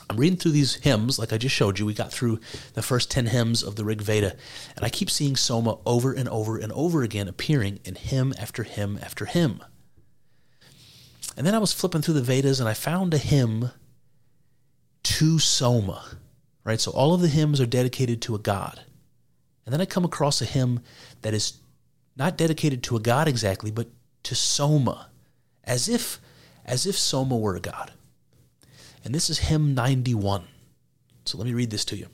I'm reading through these hymns, like I just showed you. We got through the first 10 hymns of the Rig Veda, and I keep seeing Soma over and over and over again appearing in hymn after hymn after hymn. And then I was flipping through the Vedas and I found a hymn to Soma, right? So all of the hymns are dedicated to a god. And then I come across a hymn that is not dedicated to a god exactly, but to Soma, as if as if Soma were a god. And this is hymn 91. So let me read this to you.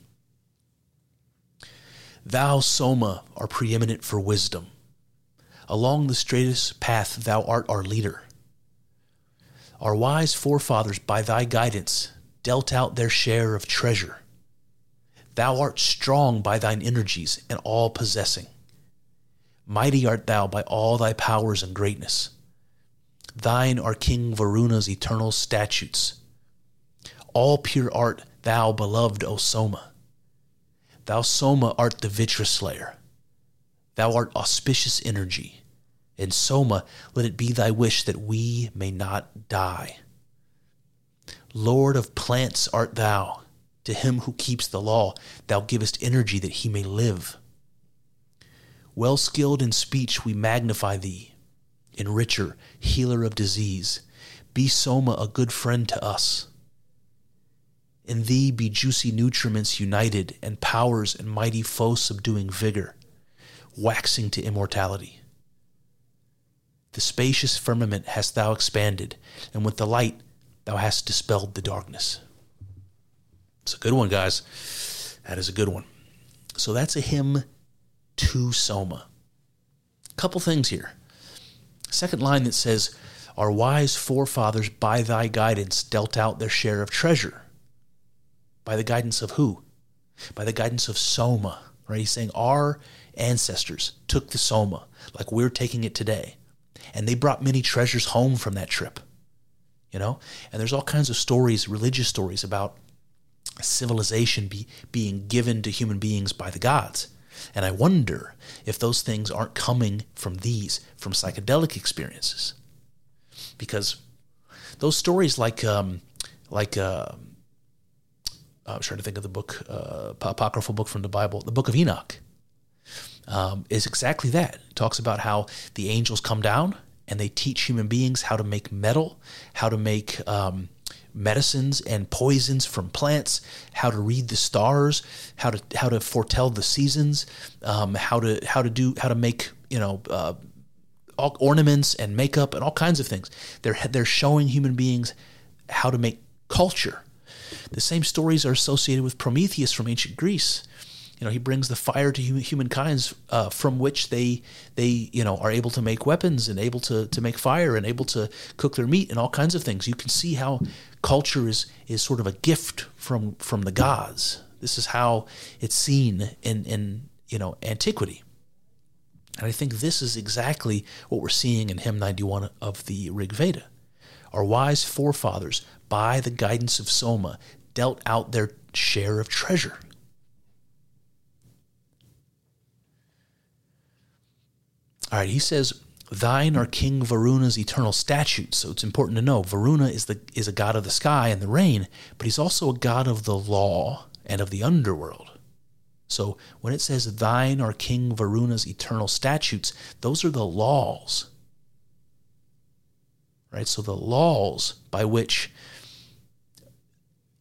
Thou, Soma, are preeminent for wisdom. Along the straightest path, thou art our leader. Our wise forefathers, by thy guidance, dealt out their share of treasure. Thou art strong by thine energies and all possessing. Mighty art thou by all thy powers and greatness. Thine are King Varuna's eternal statutes. All pure art thou, beloved O Soma. Thou Soma art the Vritra slayer. Thou art auspicious energy. And Soma, let it be thy wish that we may not die. Lord of plants art thou. To him who keeps the law, thou givest energy that he may live. Well skilled in speech, we magnify thee. Enricher, healer of disease, be Soma a good friend to us. In thee be juicy nutriments united, and powers and mighty foe subduing vigor, waxing to immortality. The spacious firmament hast thou expanded, and with the light thou hast dispelled the darkness. It's a good one, guys. That is a good one. So that's a hymn to Soma. Couple things here. Second line that says, Our wise forefathers by thy guidance dealt out their share of treasure. By the guidance of who? By the guidance of Soma. Right? He's saying our ancestors took the Soma like we're taking it today. And they brought many treasures home from that trip you know? And there's all kinds of stories, religious stories about civilization be, being given to human beings by the gods. And I wonder if those things aren't coming from these, from psychedelic experiences. Because those stories, like, um, like, uh, I'm trying to think of the book, uh, apocryphal book from the Bible, the Book of Enoch, um, is exactly that. It talks about how the angels come down and they teach human beings how to make metal, how to make um, medicines and poisons from plants, how to read the stars, how to how to foretell the seasons, um, how to how to do how to make you know uh, all ornaments and makeup and all kinds of things. They're they're showing human beings how to make culture. The same stories are associated with Prometheus from ancient Greece. You know, he brings the fire to humankind uh, from which they they you know are able to make weapons and able to to make fire and able to cook their meat and all kinds of things. You can see how culture is is sort of a gift from from the gods. This is how it's seen in in you know antiquity. And I think this is exactly what we're seeing in hymn 91 of the Rig Veda. Our wise forefathers, by the guidance of Soma, dealt out their share of treasure. All right, he says, Thine are King Varuna's eternal statutes. So it's important to know Varuna is the is a god of the sky and the rain, but he's also a god of the law and of the underworld. So when it says thine are King Varuna's eternal statutes, those are the laws. Right? So the laws by which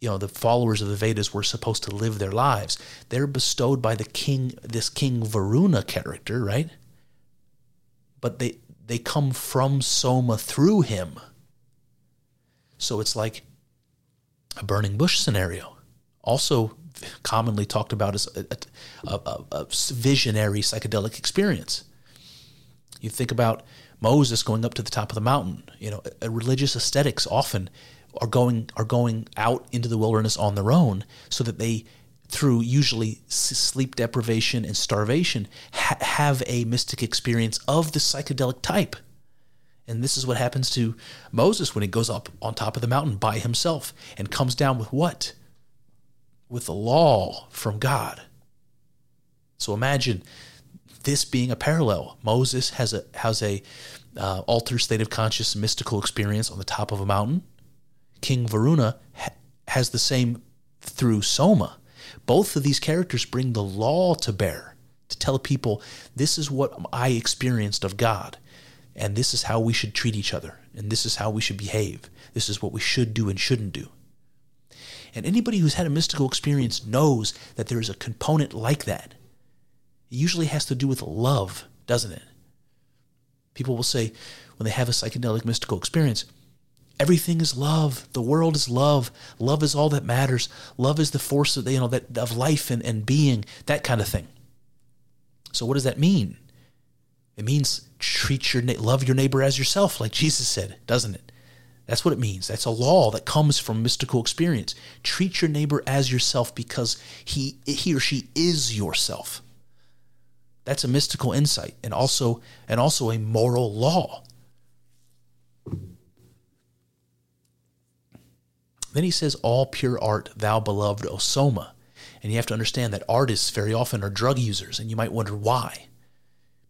you know the followers of the Vedas were supposed to live their lives, they're bestowed by the king this King Varuna character, right? But they they come from Soma through him. So it's like a burning bush scenario. Also commonly talked about as a, a, a, a visionary psychedelic experience. You think about Moses going up to the top of the mountain. You know, religious aesthetics often are going are going out into the wilderness on their own, so that they, through usually sleep deprivation and starvation, ha- have a mystic experience of the psychedelic type. And this is what happens to Moses when he goes up on top of the mountain by himself and comes down with what? with the law from God. So imagine this being a parallel. Moses has a has a uh, altered state of conscious mystical experience on the top of a mountain. King Varuna ha- has the same through Soma. Both of these characters bring the law to bear to tell people this is what I experienced of God, and this is how we should treat each other, and this is how we should behave. This is what we should do and shouldn't do. And anybody who's had a mystical experience knows that there is a component like that. It usually has to do with love, doesn't it? People will say when they have a psychedelic mystical experience, everything is love. The world is love. Love is all that matters. Love is the force of, you know, that, of life and, and being, that kind of thing. So what does that mean? It means treat your love your neighbor as yourself, like Jesus said, doesn't it? That's what it means. That's a law that comes from mystical experience. Treat your neighbor as yourself because he he or she is yourself. That's a mystical insight and also and also a moral law. Then he says, All pure art, thou beloved O Soma. And you have to understand that artists very often are drug users, and you might wonder why.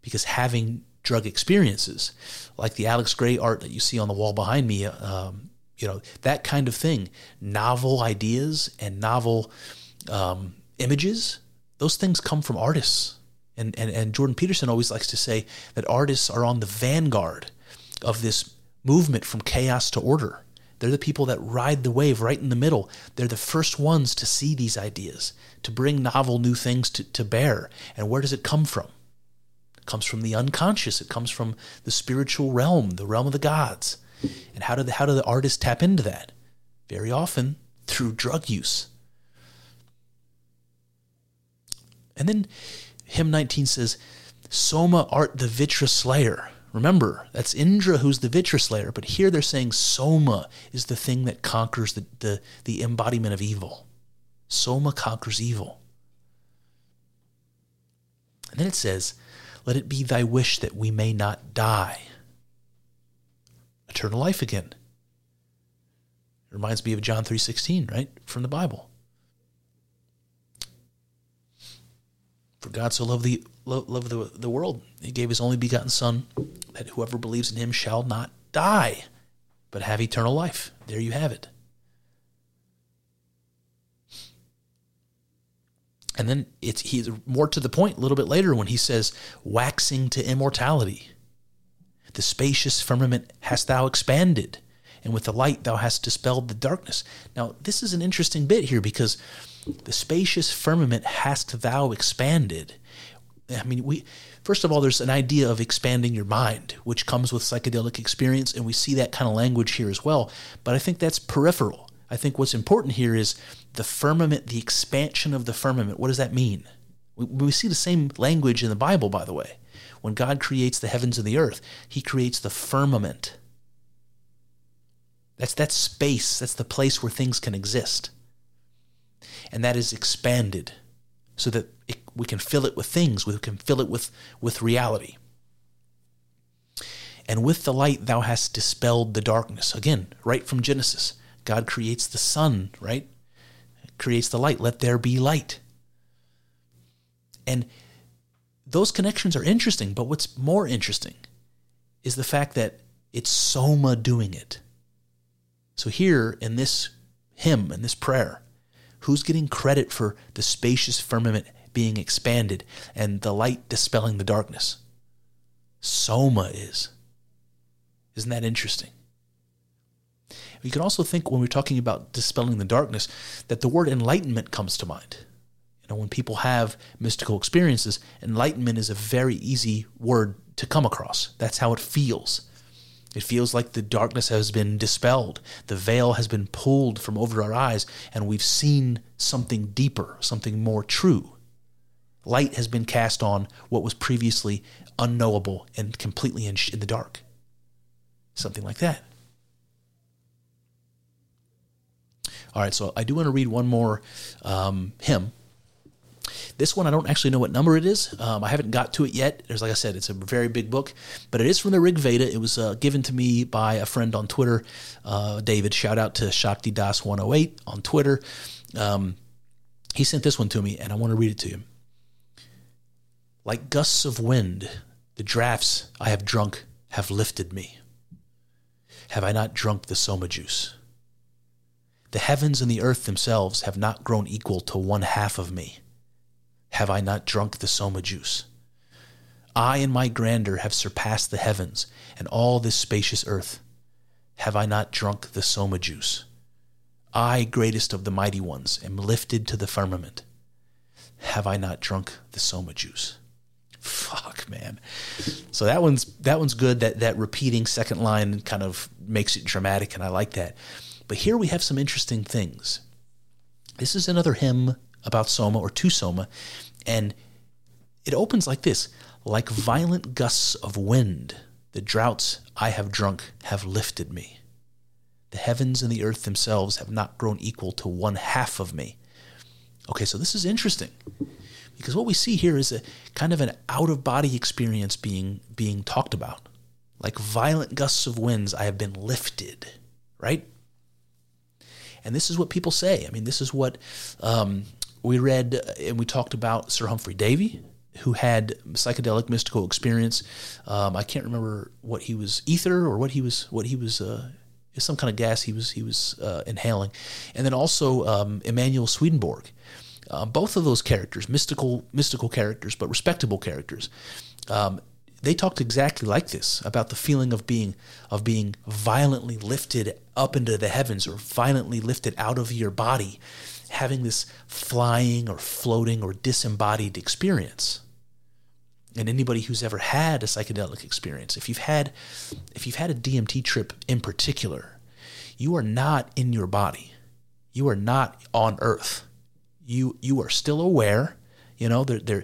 Because having drug experiences, like the Alex Grey art that you see on the wall behind me. Um, you know that kind of thing, novel ideas and novel um, images. Those things come from artists, and, and and Jordan Peterson always likes to say that artists are on the vanguard of this movement from chaos to order. They're the people that ride the wave right in the middle. They're the first ones to see these ideas, to bring novel new things to, to bear. And where does it come from? It comes from the unconscious. It comes from the spiritual realm, the realm of the gods. And how do the, how do the artists tap into that? Very often through drug use. And then hymn 19 says, Soma art the Vritra slayer. Remember, that's Indra who's the Vritra slayer, but here they're saying Soma is the thing that conquers the, the, the embodiment of evil. Soma conquers evil. And then it says, let it be thy wish that we may not die. Eternal life again. It reminds me of John 3:16, right? From the Bible. For God so loved the loved the, the world, he gave his only begotten son that whoever believes in him shall not die, but have eternal life. There you have it. And then it's he's more to the point a little bit later when he says, waxing to immortality. The spacious firmament hast thou expanded, and with the light thou hast dispelled the darkness. Now, this is an interesting bit here because the spacious firmament hast thou expanded. I mean, we first of all, there's an idea of expanding your mind, which comes with psychedelic experience, and we see that kind of language here as well. But I think that's peripheral. I think what's important here is the firmament, the expansion of the firmament. What does that mean? We, we see the same language in the Bible, by the way. When God creates the heavens and the earth, He creates the firmament. That's that space. That's the place where things can exist, and that is expanded so that it, we can fill it with things, we can fill it with, with reality. And with the light, thou hast dispelled the darkness. Again, right from Genesis. God creates the sun, right? Creates the light. Let there be light. And those connections are interesting, but what's more interesting is the fact that it's Soma doing it. So here in this hymn, in this prayer, Who's getting credit for the spacious firmament being expanded and the light dispelling the darkness? Soma is. Isn't that interesting? You can also think when we're talking about dispelling the darkness that the word enlightenment comes to mind. You know, when people have mystical experiences, enlightenment is a very easy word to come across. That's how it feels. It feels like the darkness has been dispelled. The veil has been pulled from over our eyes, and we've seen something deeper, something more true. Light has been cast on what was previously unknowable and completely in, in the dark. Something like that. All right, so I do want to read one more um, hymn this one, I don't actually know what number it is. Um, I haven't got to it yet. There's, like I said, it's a very big book, but it is from the Rig Veda. It was uh, given to me by a friend on Twitter, uh, David. Shout out to Shakti Das 108 on Twitter. Um, he sent this one to me, and I want to read it to you. Like gusts of wind, the draughts I have drunk have lifted me. Have I not drunk the soma juice? The heavens and the earth themselves have not grown equal to one half of me. Have I not drunk the soma juice? I and my grandeur have surpassed the heavens and all this spacious earth. Have I not drunk the soma juice? I, greatest of the mighty ones, am lifted to the firmament. Have I not drunk the soma juice? Fuck, man. So that one's that one's good. That that repeating second line kind of makes it dramatic, and I like that. But here we have some interesting things. This is another hymn about Soma or to Soma, and it opens like this like violent gusts of wind, the draughts I have drunk have lifted me. The heavens and the earth themselves have not grown equal to one half of me. Okay, so this is interesting because what we see here is a kind of an out of body experience being being talked about. Like violent gusts of winds, I have been lifted, right? And this is what people say. I mean, this is what um, we read and we talked about Sir Humphrey Davy, who had psychedelic mystical experience. Um, I can't remember what he was ether or what he was what he was uh, some kind of gas he was he was uh, inhaling, and then also um, Emanuel Swedenborg. Uh, both of those characters, mystical mystical characters, but respectable characters. Um, they talked exactly like this about the feeling of being of being violently lifted up into the heavens or violently lifted out of your body having this flying or floating or disembodied experience. And anybody who's ever had a psychedelic experience, if you've had if you've had a DMT trip in particular, you are not in your body. You are not on earth. You you are still aware. You know, there there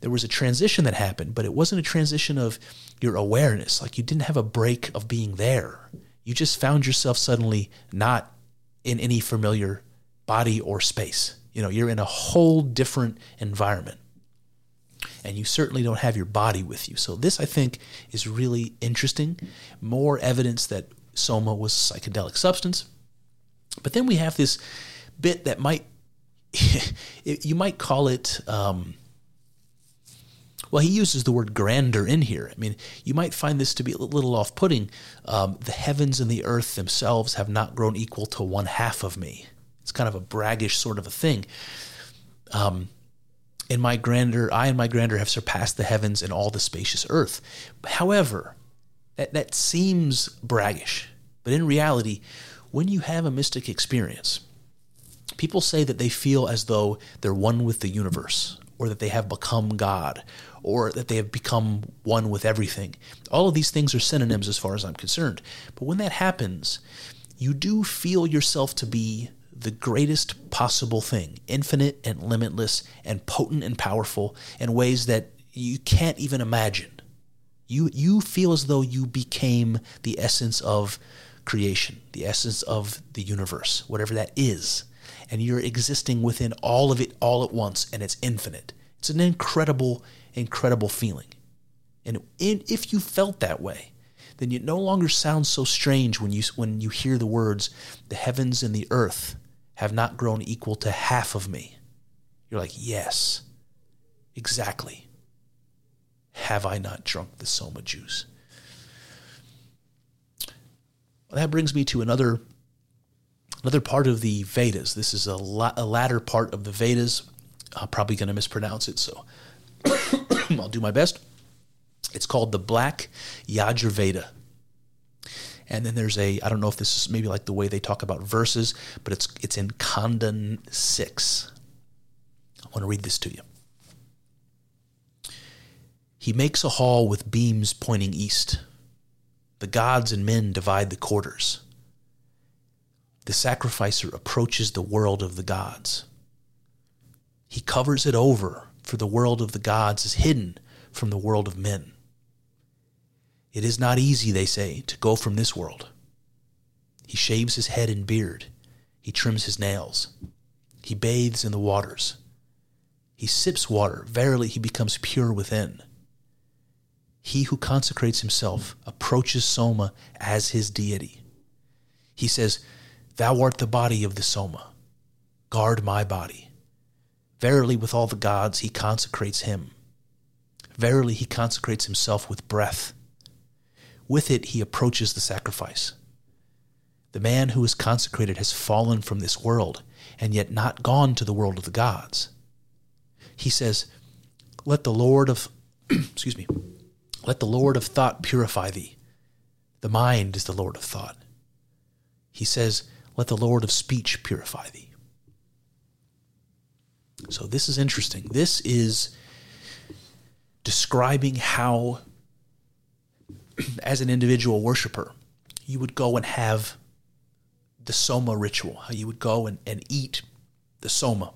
there was a transition that happened, but it wasn't a transition of your awareness. Like you didn't have a break of being there. You just found yourself suddenly not in any familiar body or space. You know, you're in a whole different environment. And you certainly don't have your body with you. So, this I think is really interesting. More evidence that Soma was a psychedelic substance. But then we have this bit that might, you might call it, um, well, he uses the word grandeur in here. I mean, you might find this to be a little off putting. Um, the heavens and the earth themselves have not grown equal to one half of me. It's kind of a braggish sort of a thing. Um, in my grandeur, I and my grandeur have surpassed the heavens and all the spacious earth. However, that, that seems braggish. But in reality, when you have a mystic experience, people say that they feel as though they're one with the universe or that they have become God, or that they have become one with everything. All of these things are synonyms as far as I'm concerned. But when that happens, you do feel yourself to be the greatest possible thing, infinite and limitless and potent and powerful in ways that you can't even imagine. You you feel as though you became the essence of creation, the essence of the universe, whatever that is. And you're existing within all of it all at once, and it's infinite. It's an incredible, incredible feeling. And if you felt that way, then it no longer sounds so strange when you when you hear the words, "The heavens and the earth have not grown equal to half of me." You're like, "Yes, exactly. Have I not drunk the soma juice?" that brings me to another another part of the Vedas. This is a, la- a latter part of the Vedas. I'm probably going to mispronounce it, so I'll do my best. It's called the Black Yajurveda. And then there's a I don't know if this is maybe like the way they talk about verses, but it's it's in Kanda 6. I want to read this to you. He makes a hall with beams pointing east the gods and men divide the quarters. The sacrificer approaches the world of the gods. He covers it over, for the world of the gods is hidden from the world of men. It is not easy, they say, to go from this world. He shaves his head and beard. He trims his nails. He bathes in the waters. He sips water. Verily, he becomes pure within. He who consecrates himself approaches Soma as his deity. He says, Thou art the body of the Soma. Guard my body. Verily, with all the gods, he consecrates him. Verily, he consecrates himself with breath. With it, he approaches the sacrifice. The man who is consecrated has fallen from this world, and yet not gone to the world of the gods. He says, Let the Lord of, excuse me, let the Lord of thought purify thee. The mind is the Lord of thought. He says, Let the Lord of speech purify thee. So this is interesting. This is describing how, as an individual worshiper, you would go and have the soma ritual, how you would go and, and eat the soma.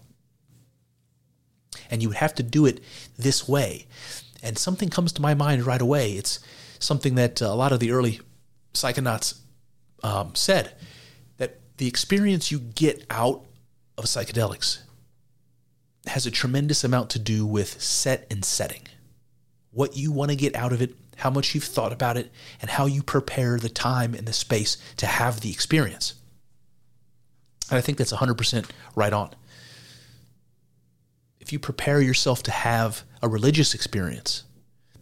And you would have to do it this way. And something comes to my mind right away. It's something that uh, a lot of the early psychonauts um, said that the experience you get out of psychedelics has a tremendous amount to do with set and setting. What you want to get out of it, how much you've thought about it, and how you prepare the time and the space to have the experience. And I think that's 100% right on if you prepare yourself to have a religious experience,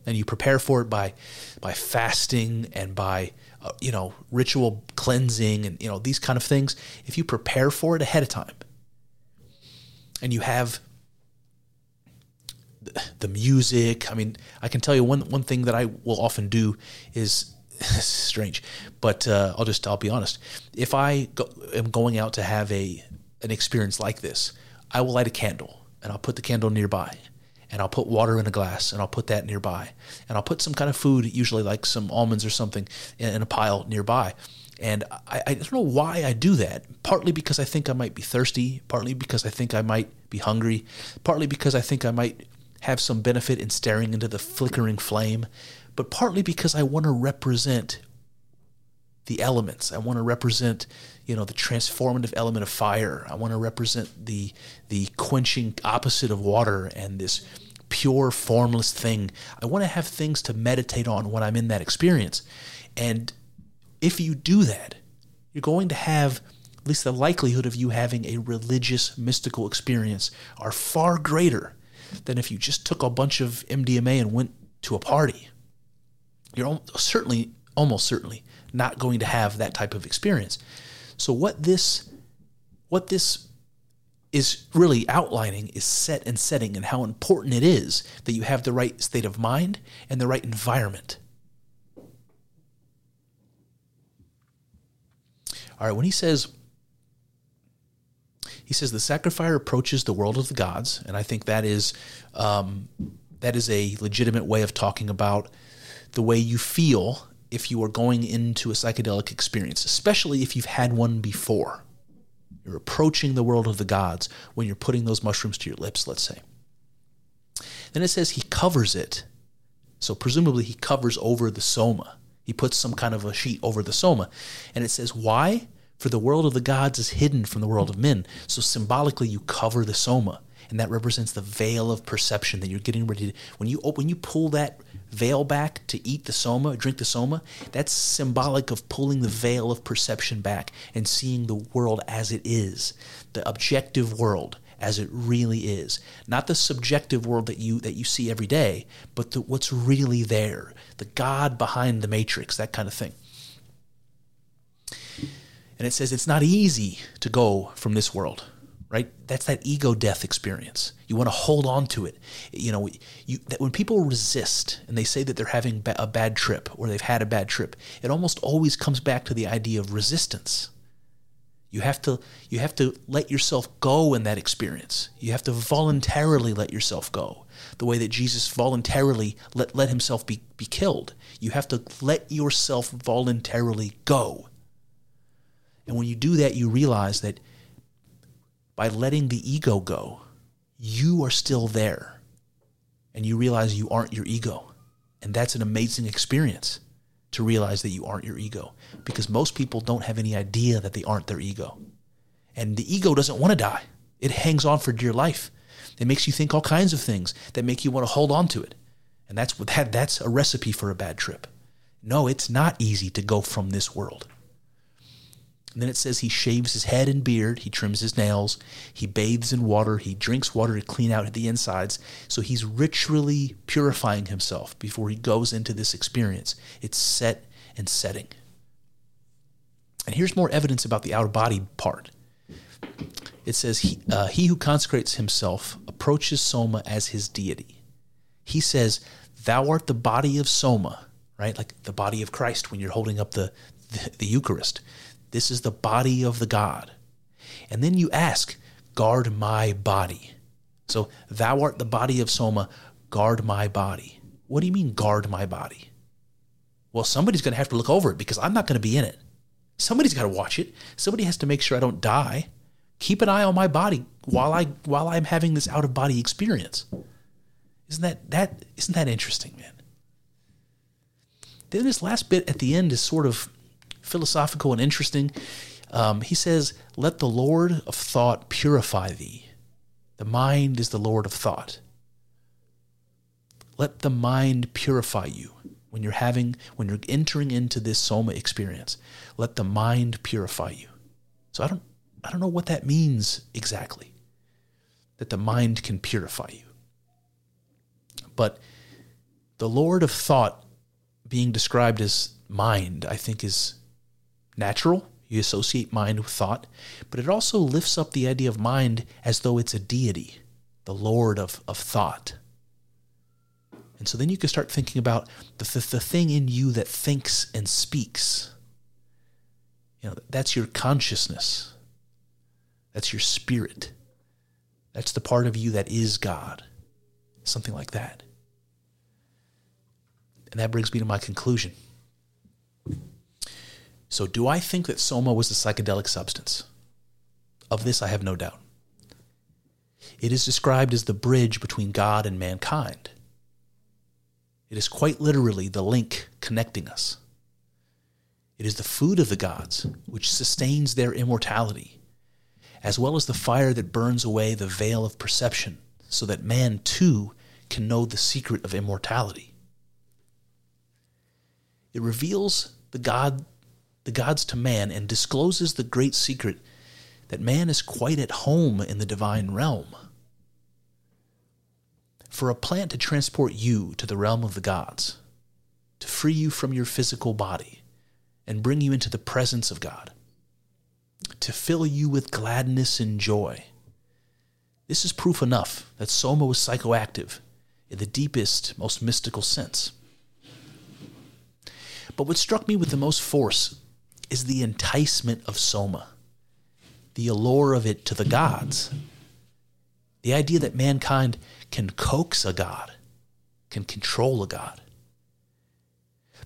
and you prepare for it by by fasting and by uh, you know ritual cleansing and you know these kind of things, if you prepare for it ahead of time, and you have the, music, I mean, I can tell you one one thing that I will often do is strange, but uh, I'll just I'll be honest. If I go, am going out to have a an experience like this, I will light a candle and I'll put the candle nearby and I'll put water in a glass and I'll put that nearby and I'll put some kind of food, usually like some almonds or something, in, a pile nearby. And I, I, don't know why I do that. Partly because I think I might be thirsty, partly because I think I might be hungry, partly because I think I might have some benefit in staring into the flickering flame, but partly because I want to represent the elements. I want to represent you know the transformative element of fire. I want to represent the the quenching opposite of water and this pure formless thing. I want to have things to meditate on when I'm in that experience. And if you do that, you're going to have at least the likelihood of you having a religious mystical experience are far greater than if you just took a bunch of MDMA and went to a party. You're certainly almost certainly not going to have that type of experience. So what this what this is really outlining is set and setting and how important it is that you have the right state of mind and the right environment. All right, when he says He says the sacrifice approaches the world of the gods, and I think that is um, that is a legitimate way of talking about the way you feel if you are going into a psychedelic experience, especially if you've had one before. You're approaching the world of the gods when you're putting those mushrooms to your lips, let's say. Then it says he covers it. So presumably he covers over the soma. He puts some kind of a sheet over the soma. And it says, why? For the world of the gods is hidden from the world of men. So symbolically, you cover the soma, and that represents the veil of perception that you're getting ready to. When you when you pull that veil back to eat the soma, drink the soma, that's symbolic of pulling the veil of perception back and seeing the world as it is, the objective world as it really is, not the subjective world that you that you see every day, but the, what's really there, the God behind the matrix, that kind of thing. And it says it's not easy to go from this world, right? That's that ego death experience. You want to hold on to it. You know, you, that when people resist and they say that they're having a bad trip or they've had a bad trip, it almost always comes back to the idea of resistance. You have to you have to let yourself go in that experience. You have to voluntarily let yourself go. The way that Jesus voluntarily let, let himself be, be killed. You have to let yourself voluntarily go. And when you do that, you realize that by letting the ego go, you are still there. And you realize you aren't your ego. And that's an amazing experience to realize that you aren't your ego. Because most people don't have any idea that they aren't their ego. And the ego doesn't want to die, it hangs on for dear life. It makes you think all kinds of things that make you want to hold on to it. And that's that, that's a recipe for a bad trip. No, it's not easy to go from this world. And then it says he shaves his head and beard, he trims his nails, he bathes in water, he drinks water to clean out the insides. So he's ritually purifying himself before he goes into this experience. It's set and setting. And here's more evidence about the outer body part. It says, he, uh, he who consecrates himself approaches Soma as his deity. He says, Thou art the body of Soma, right? Like the body of Christ when you're holding up the, the, the Eucharist. This is the body of the God. And then you ask, guard my body. So, thou art the body of Soma, guard my body. What do you mean, guard my body? Well, somebody's going to have to look over it because I'm not going to be in it. Somebody's got to watch it. Somebody has to make sure I don't die. Keep an eye on my body while I while I'm having this out of body experience. Isn't that that isn't that interesting, man? Then this last bit at the end is sort of philosophical and interesting. Um, he says, Let the Lord of thought purify thee. The mind is the Lord of thought. Let the mind purify you when you're having, when you're entering into this soma experience. Let the mind purify you. So I don't, I don't know what that means exactly. That the mind can purify you. But the Lord of thought being described as mind, I think is natural. You associate mind with thought, but it also lifts up the idea of mind as though it's a deity, the Lord of, of thought. And so then you can start thinking about the, the, the thing in you that thinks and speaks. You know, that's your consciousness. That's your spirit. That's the part of you that is God. Something like that. And that brings me to my conclusion. So, do I think that soma was a psychedelic substance? Of this, I have no doubt. It is described as the bridge between God and mankind. It is quite literally the link connecting us. It is the food of the gods which sustains their immortality, as well as the fire that burns away the veil of perception, so that man too can know the secret of immortality. It reveals the God the gods to man and discloses the great secret that man is quite at home in the divine realm. For a plant to transport you to the realm of the gods, to free you from your physical body and bring you into the presence of God, to fill you with gladness and joy. This is proof enough that Soma was psychoactive in the deepest, most mystical sense. But what struck me with the most force is the enticement of Soma. the allure of it to the gods. The idea that mankind can coax a god, can control a god.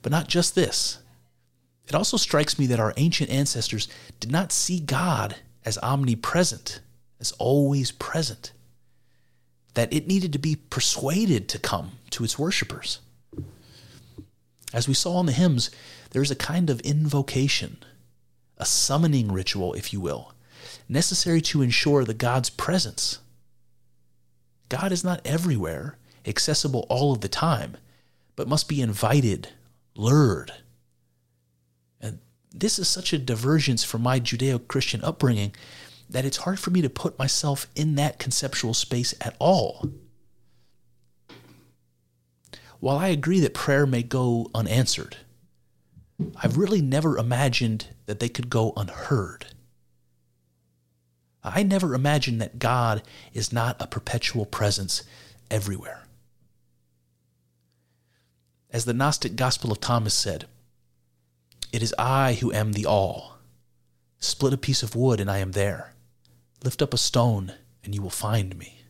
But not just this. It also strikes me that our ancient ancestors did not see God as omnipresent, as always present, that it needed to be persuaded to come to its worshippers. As we saw in the hymns, there is a kind of invocation, a summoning ritual, if you will, necessary to ensure the God's presence. God is not everywhere, accessible all of the time, but must be invited, lured. And this is such a divergence from my Judeo Christian upbringing that it's hard for me to put myself in that conceptual space at all. While I agree that prayer may go unanswered, I've really never imagined that they could go unheard. I never imagined that God is not a perpetual presence everywhere. As the Gnostic Gospel of Thomas said, It is I who am the all. Split a piece of wood and I am there. Lift up a stone and you will find me.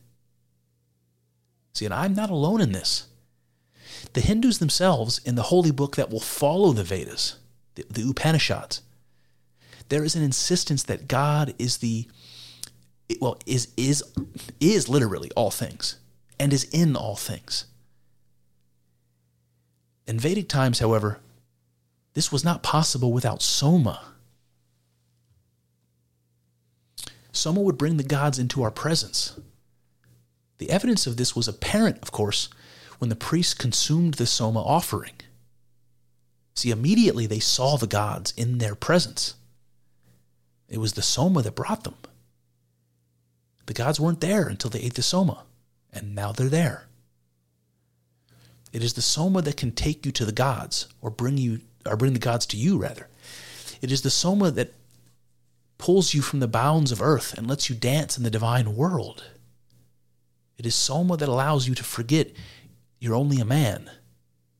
See, and I'm not alone in this. The Hindus themselves, in the holy book that will follow the Vedas, the, the Upanishads, there is an insistence that God is the well is is is literally all things and is in all things. In Vedic times, however, this was not possible without Soma. Soma would bring the gods into our presence. The evidence of this was apparent, of course, when the priests consumed the Soma offering. See, immediately they saw the gods in their presence. It was the Soma that brought them. The gods weren't there until they ate the Soma, and now they're there. It is the Soma that can take you to the gods, or bring you or bring the gods to you rather. It is the Soma that pulls you from the bounds of earth and lets you dance in the divine world. It is Soma that allows you to forget you're only a man.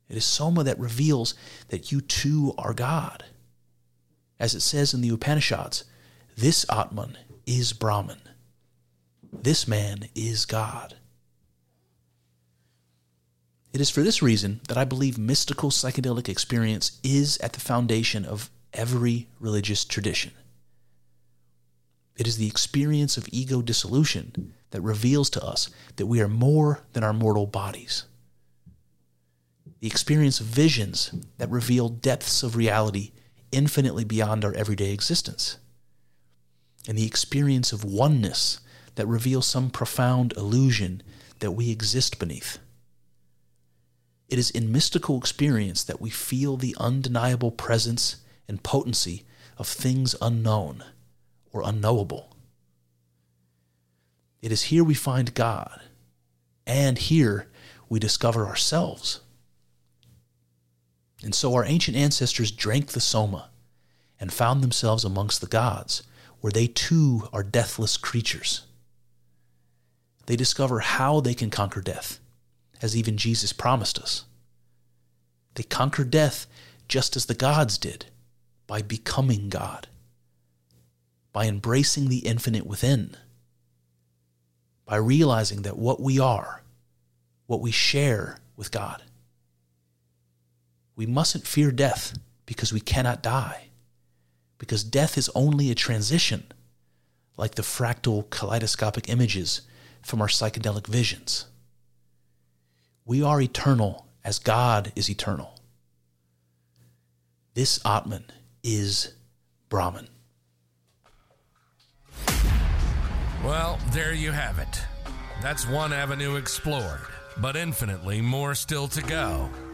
It is Soma that reveals that you too are God. As it says in the Upanishads, this Atman is Brahman. This man is God. It is for this reason that I believe mystical psychedelic experience is at the foundation of every religious tradition. It is the experience of ego dissolution that reveals to us that we are more than our mortal bodies. The experience of visions that reveal depths of reality infinitely beyond our everyday existence. And the experience of oneness that reveals some profound illusion that we exist beneath. It is in mystical experience that we feel the undeniable presence and potency of things unknown or unknowable. It is here we find God, and here we discover ourselves. And so our ancient ancestors drank the Soma and found themselves amongst the gods, where they too are deathless creatures. They discover how they can conquer death as even Jesus promised us. They conquer death just as the gods did, by becoming God, by embracing the infinite within, by realizing that what we are, what we share with God. We mustn't fear death because we cannot die, because death is only a transition, like the fractal kaleidoscopic images from our psychedelic visions. We are eternal as God is eternal. This Atman is Brahman. Well, there you have it. That's one avenue explored, but infinitely more still to go.